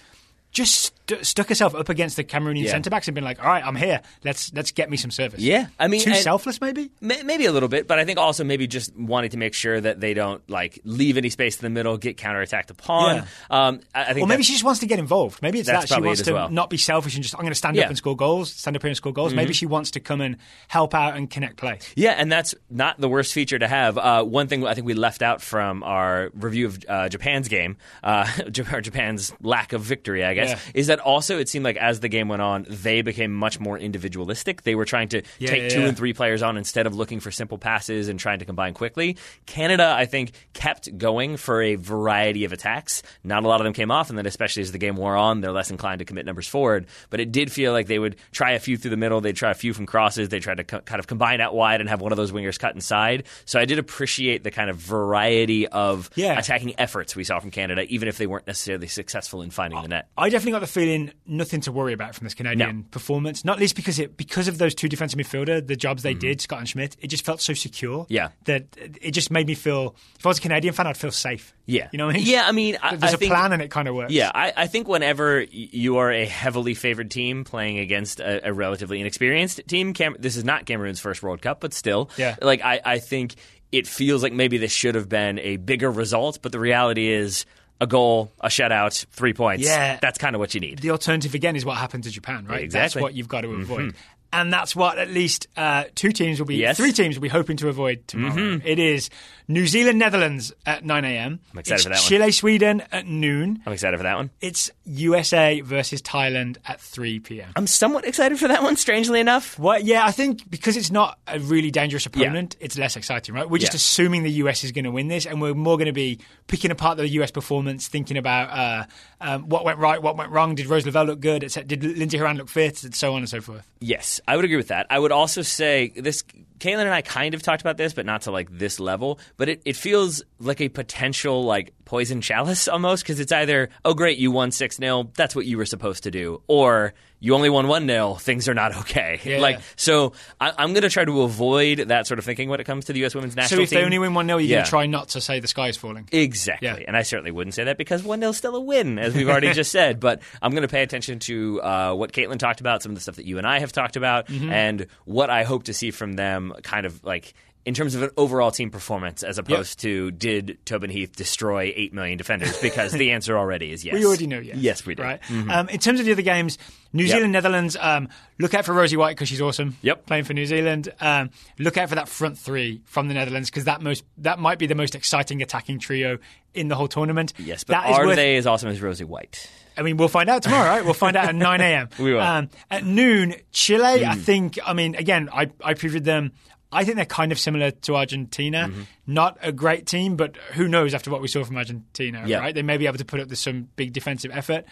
just st- stuck herself up against the Cameroonian Yeah. centre backs and been like, "All right, I'm here. Let's let's get me some service." Yeah, I mean, too selfless, maybe. May- Maybe a little bit, but I think also maybe just wanting to make sure that they don't like leave any space in the middle, get counterattacked upon. Yeah. Um, I, I think Or maybe she just wants to get involved. Maybe it's that she wants it to well. not be selfish and just I'm going to stand Yeah. Mm-hmm. up and score goals, stand up here and score goals. Maybe she wants to come and help out and connect play. Yeah, and that's not the worst feature to have. Uh, one thing I think we left out from our review of uh, Japan's game, uh, Japan's lack of victory, I guess, Yeah. is that also it seemed like as the game went on, they became much more individualistic. They were trying to Yeah, take yeah, two yeah. and three players on instead of looking for simple passes and trying to combine quickly. Canada, I think, kept going for a variety of attacks. Not a lot of them came off, and then especially as the game wore on, they're less inclined to commit numbers forward. But it did feel like they would try a few through the middle. They'd try a few from crosses. They tried to co- kind of combine out wide and have one of those wingers cut inside. So I did appreciate the kind of variety of attacking efforts we saw from Canada, even if they weren't necessarily successful in finding the net. I definitely got the feeling nothing to worry about from this Canadian No. performance. Not least because it because of those two defensive midfielder, the jobs they did, Scott and Schmidt. It just felt so secure. Mm-hmm. Yeah. that it just made me feel. If I was a Canadian fan, I'd feel safe. Yeah. you know what I mean. Yeah, I mean, I- there's I a think- plan and it kind of works. Yeah, I, I think whenever you are a heavily favored team playing against a, a relatively inexperienced team, Cam- this is not Cameroon's first World Cup, but still, Yeah. like I, I think it feels like maybe this should have been a bigger result, but the reality is a goal, a shutout, three points. Yeah. that's kind of what you need. the alternative again is what happened to Japan, right? That's Exactly. Mm-hmm. what you've got to avoid. And that's what at least uh, two teams will be, Yes. Mm-hmm. three teams will be hoping to avoid tomorrow. It is New Zealand, Netherlands at 9 a.m. I'm excited it's for that one. Chile, Sweden at noon. I'm excited for that one. It's USA versus Thailand at 3 p.m. I'm somewhat excited for that one. Strangely enough, Well, yeah, I think because it's not a really dangerous opponent, it's less exciting, right? We're just Yeah. assuming the US is going to win this, and we're more going to be picking apart the US performance, thinking about uh, um, what went right, what went wrong. Did Rose Lavelle look good? Did Lindsay Horan look fit? And so on and so forth. Yes, I would agree with that. I would also say this. Caitlin and I kind of talked about this, but not to like this level. But it, it feels like a potential like poison chalice almost because it's either oh great you won six 0 that's what you were supposed to do, or you only won one 0 things are not okay. Yeah. Like so, I, I'm going to try to avoid that sort of thinking when it comes to the U.S. Women's national. So if team. they only win 1 0, you're Yeah. going to try not to say the sky is falling. Exactly. Yeah. And I certainly wouldn't say that because 1 0 is still a win, as we've already just said. But I'm going to pay attention to uh, what Caitlin talked about, some of the stuff that you and I have talked about, Mm-hmm. and what I hope to see from them kind of like in terms of an overall team performance, as opposed to did Tobin Heath destroy eight million defenders? Because the answer already is yes. We already know yes. Yes, we do. Right. Um, in terms of the other games, New Zealand, Netherlands. Um, look out for Rosie White because she's awesome. Yep. Playing for New Zealand. Um, look out for that front three from the Netherlands because that most that might be the most exciting attacking trio in the whole tournament. Yes, but That is are worth- they as awesome as Rosie White? I mean, we'll find out tomorrow, right? We'll find out at 9 a.m. We will. Um, at noon, Chile, Hmm. I think, I mean, again, I, I previewed them. I think they're kind of similar to Argentina. Mm-hmm. Not a great team, but who knows after what we saw from Argentina, Yeah. right? They may be able to put up some big defensive effort.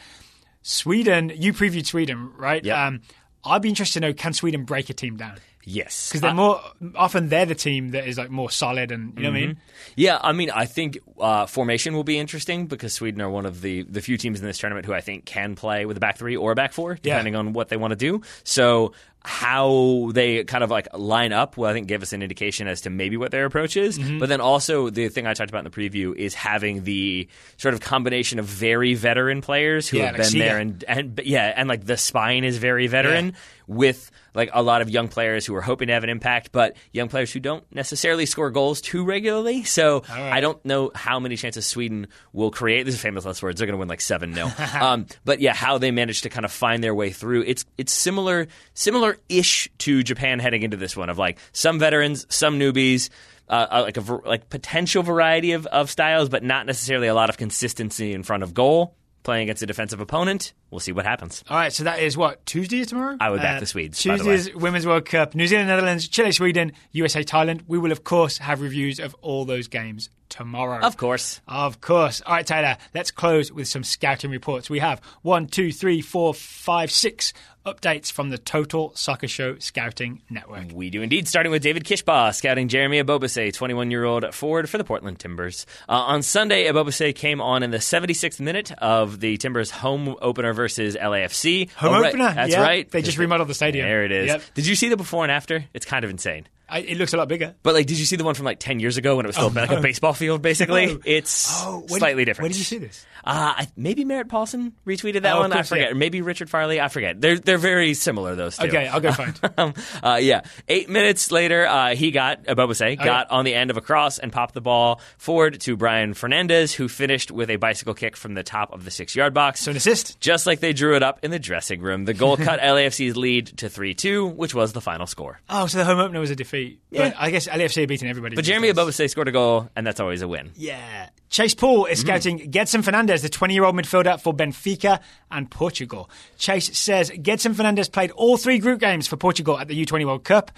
Sweden, you previewed Sweden, right? Yep. Um, I'd be interested to know can Sweden break a team down? Yes, Because they're more often they're the team that is like more solid and you know what I Mm-hmm. mean. Yeah, I mean, I think uh, formation will be interesting because Sweden are one of the, the few teams in this tournament who I think can play with a back three or a back four, depending on what they want to do. So how they kind of like line up will I think give us an indication as to maybe what their approach is. Mm-hmm. But then also the thing I talked about in the preview is having the sort of combination of very veteran players who Yeah, have been there and and yeah, and like the spine is very veteran with like a lot of young players who are hoping to have an impact, but young players who don't necessarily score goals too regularly. So I don't know how many chances Sweden will create. This is famous last words. They're going to win like seven 0 um, But yeah, how they manage to kind of find their way through. It's it's similar similar ish to Japan heading into this one of like some veterans, some newbies. Uh, uh, like a like potential variety of, of styles, but not necessarily a lot of consistency in front of goal. Playing against a defensive opponent, we'll see what happens. All right, so that is what Tuesday is tomorrow. I would back Uh, the Swedes, by the way. Tuesday's Women's World Cup: New Zealand, Netherlands, Chile, Sweden, USA, Thailand. We will of course have reviews of all those games tomorrow. Of course. Of course. All right, Taylor, let's close with some scouting reports. We have one, two, three, four, five, six updates from the Total Soccer Show Scouting Network. We do indeed, starting with David Kishbaugh scouting Jeremy Ebobisse, 21 year old forward for the Portland Timbers. Uh, on Sunday, Ebobisse came on in the 76th minute of the Timbers home opener versus LAFC. Home Oh, right. opener. That's yeah. right. They just remodeled the stadium. There it is. Yep. Did you see the before and after? It's kind of insane. I, it looks a lot bigger. But like, did you see the one from like 10 years ago when it was still like no. a baseball field, basically? It's Oh, slightly did, different. Where did you see this? Uh, I, maybe Merritt Paulson retweeted that Oh, one. I forget. yeah. Or maybe Richard Farley. I forget. They're they're very similar. Those two. Okay, I'll go find. um, uh, yeah. Eight minutes later, uh, he got Ebobisse Oh, got on the end of a cross and popped the ball forward to Brian Fernandez, who finished with a bicycle kick from the top of the six yard box. So an assist. just like they drew it up in the dressing room. The goal cut LAFC's lead to 3 2, which was the final score. Oh, so the home opener was a defeat. But I guess LAFC are beating everybody. But Jeremy days. Ebobisse scored a goal, and that's always a win. Yeah. Chase Paul is mm. scouting Gedson Fernandes, the 20 year old midfielder for Benfica and Portugal. Chase says Gedson Fernandes played all three group games for Portugal at the U20 World Cup.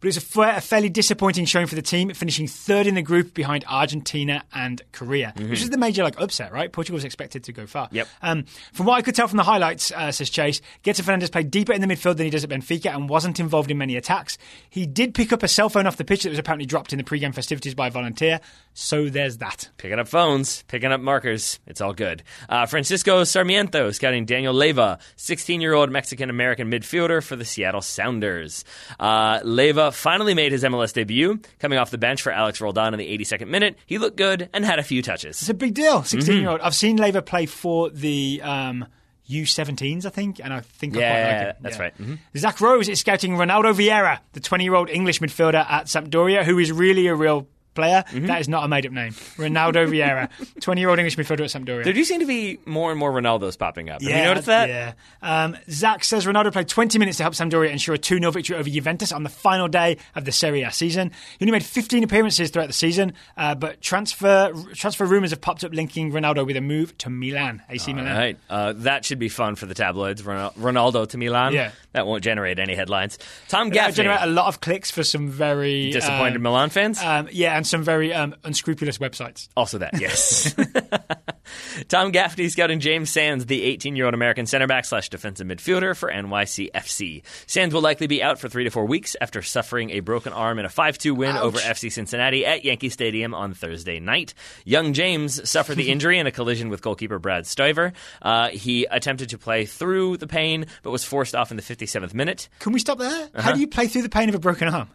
But it was a, fairly disappointing showing for the team, finishing third in the group behind Argentina and Korea, which is the major like upset, right? Portugal was expected to go far. Yep. Um, from what I could tell from the highlights, uh, says Chase, Gedson Fernandes played deeper in the midfield than he does at Benfica and wasn't involved in many attacks. He did pick up a cell phone off the pitch that was apparently dropped in the pre-game festivities by a volunteer. So there's that. Picking up phones, picking up markers. It's all good. Uh, Francisco Sarmiento scouting Daniel Leyva, 16 year old Mexican American midfielder for the Seattle Sounders. Uh, Leva finally made his MLS debut, coming off the bench for Alex Roldan in the 82nd minute. He looked good and had a few touches. It's a big deal. 16 Mm-hmm. year old. I've seen Lever play for the um, U17s, I think, and I think I quite Yeah, like it. that's right. Mhm. Zach Rose is scouting Ronaldo Vieira, the 20 year old English midfielder at Sampdoria, who is really a real player. Mm-hmm. That is not a made up name. Ronaldo Vieira, 20 year old English midfielder at Sampdoria. There do seem to be more and more Ronaldos popping up. Have Yeah, you noticed that? Yeah. Um, Zach says Ronaldo played 20 minutes to help Sampdoria ensure a 2 0 victory over Juventus on the final day of the Serie A season. He only made 15 appearances throughout the season, uh, but transfer transfer rumours have popped up linking Ronaldo with a move to Milan, AC Milan. All right. Uh, that should be fun for the tabloids. Ronaldo to Milan. Yeah. That won't generate any headlines. Tom Gaffney. generate a lot of clicks for some very Disappointed um, Milan fans? Um, yeah, and some very um, unscrupulous websites. Also that, yes. Tom Gaffney scouting James Sands, the 18-year-old American center back slash defensive midfielder for NYCFC. Sands will likely be out for three to four weeks after suffering a broken arm in a 5-2 win Ouch. over FC Cincinnati at Yankee Stadium on Thursday night. Young James suffered the injury in a collision with goalkeeper Brad Stuver. Uh, he attempted to play through the pain, but was forced off in the 57th minute. Can we stop there? Uh-huh. How do you play through the pain of a broken arm?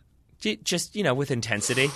Just you know, with intensity.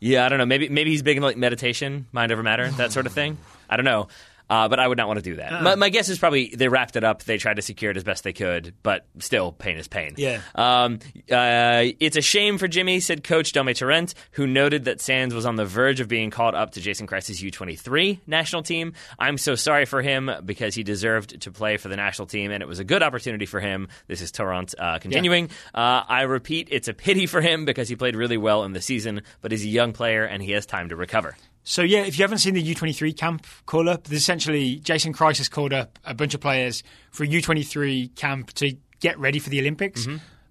Yeah, I don't know. Maybe maybe he's big in like meditation, mind over matter, that sort of thing. I don't know. Uh, but I would not want to do that. My, my guess is probably they wrapped it up. They tried to secure it as best they could, but still, pain is pain. Yeah. Um, uh, it's a shame for Jimmy, said Coach Domi Torrent, who noted that Sands was on the verge of being called up to Jason Kreis's U23 national team. I'm so sorry for him because he deserved to play for the national team, and it was a good opportunity for him. This is Torrent uh, continuing. Uh, I repeat, it's a pity for him because he played really well in the season, but he's a young player and he has time to recover. So yeah, if you haven't seen the U23 camp call up, there's essentially Jason Kreis has called up a bunch of players for a U23 camp to get ready for the Olympics.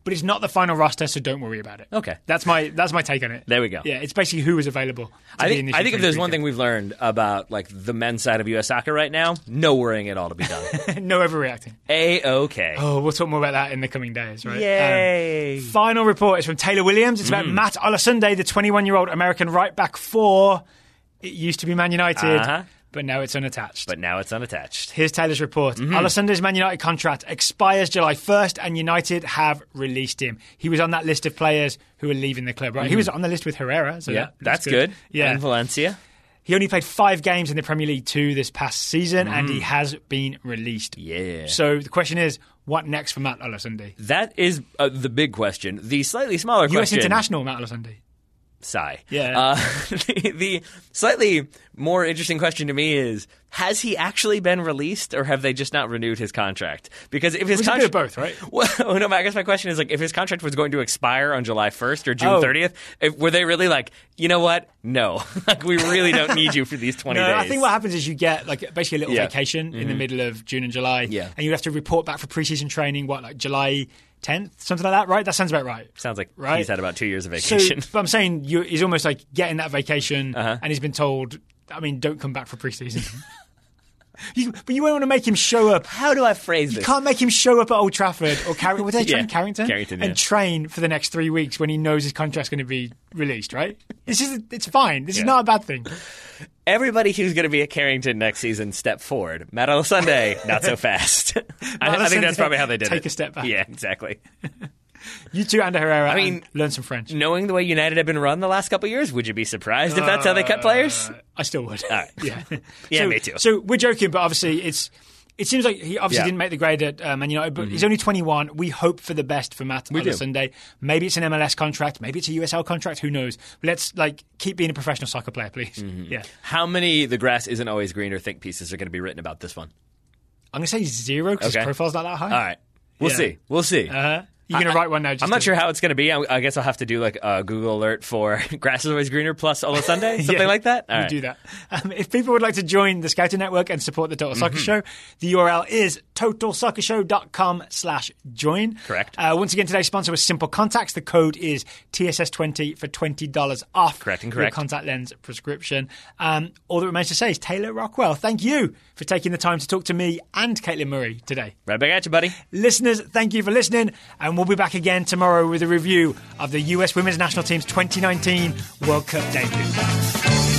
But it's not the final roster, so don't worry about it. Mm-hmm. Okay. that's my that's my take on it. There we go. Yeah, it's basically who is available. I think, I think if there's one thing we've learned about like the men's side of U.S. soccer right now, no worrying at all to be done. no overreacting. A okay. Oh, we'll talk more about that in the coming days, right? Um, Final report is from Taylor Williams. It's about Mm. Matt Olosunde, the 21 year old American right back for it used to be Man United, Uh-huh. but now it's unattached. but now it's unattached. Here's Taylor's report. Mm-hmm. Man United contract expires July 1st, and United have released him. He was on that list of players who are leaving the club, right? He was on the list with Herrera, so Mm-hmm. Yeah, that- that's, good. Yeah. and Valencia. He only played five games in the Premier League two this past season, and he has been released. Mm. Yeah. So the question is, what next for Matt Olosunde? That is uh, the big question. The slightly smaller US question. US international Matt Olosunde. Sigh. Yeah. Uh, the, the slightly more interesting question to me is: Has he actually been released, or have they just not renewed his contract? Because if his It was a bit contract, both, right? Well, no, I guess my question is like, if his contract was going to expire on July 1st or June Oh. 30th, if, were they really like, you know what? No, like we really don't need you for these 20 No, days. I think what happens is you get like basically a little Yeah. Mm-hmm. vacation in the middle of June and July, Yeah. and you have to report back for preseason training. What like July 10th, something like that, right? That sounds about right. Sounds like Right. he's had about two years of So, vacation. but I'm saying you, he's almost like getting that vacation, Uh-huh. and he's been told, I mean, don't come back for preseason. you, but you won't want to make him show up. How do I phrase You this? You can't make him show up at Old Trafford or Carrington. Would they train Yeah, Carrington? Carrington, and yeah. train for the next three weeks when he knows his contract's going to be released, right? It's just, it's fine. This is not a bad thing. Everybody who's going to be at Carrington next season, step forward. Matt Sunday, not so fast. I, I think that's probably how they did take it. a step back. Yeah, exactly. You two, Ander Herrera. I mean- learn some French. Knowing the way United have been run the last couple of years, would you be surprised if that's how they cut players? Uh, I still would. All right. Yeah. Yeah, so, me too. So we're joking, but obviously it's. It seems like he obviously Yeah. Mm-hmm. didn't make the grade at uh, Man United, but he's only 21. We hope for the best for Matt We on. Sunday. Maybe it's an MLS contract, maybe it's a USL contract. Who knows? But let's like keep being a professional soccer player, please. Mm-hmm. Yeah, How many the grass isn't always greener think pieces are going to be written about this one? I'm gonna say zero because Okay. his profile's not that high. All right. We'll Yeah. see. We'll see. Uh, you're gonna I- write one now. I'm not to- sure how it's going to be. I, I guess I'll have to do like a Google alert for grass is always greener plus Ola Sunday, something Yeah, like that. All you right. do that. Um, if people would like to join the Scouting Network and support the Total Soccer Mm-hmm. Show, the URL is totalsoccershow.com slash join. Correct. Uh, once again, today's sponsor was Simple Contacts. The code is TSS20 for $20 off Correct and your correct. contact lens prescription. Um, all that remains to say is Taylor Rockwell, thank you for taking the time to talk to me and Caitlin Murray today. Right back at you, buddy. Listeners, thank you for listening, and we'll be back again tomorrow with a review of the US Women's National Team's 2019 World Cup debut.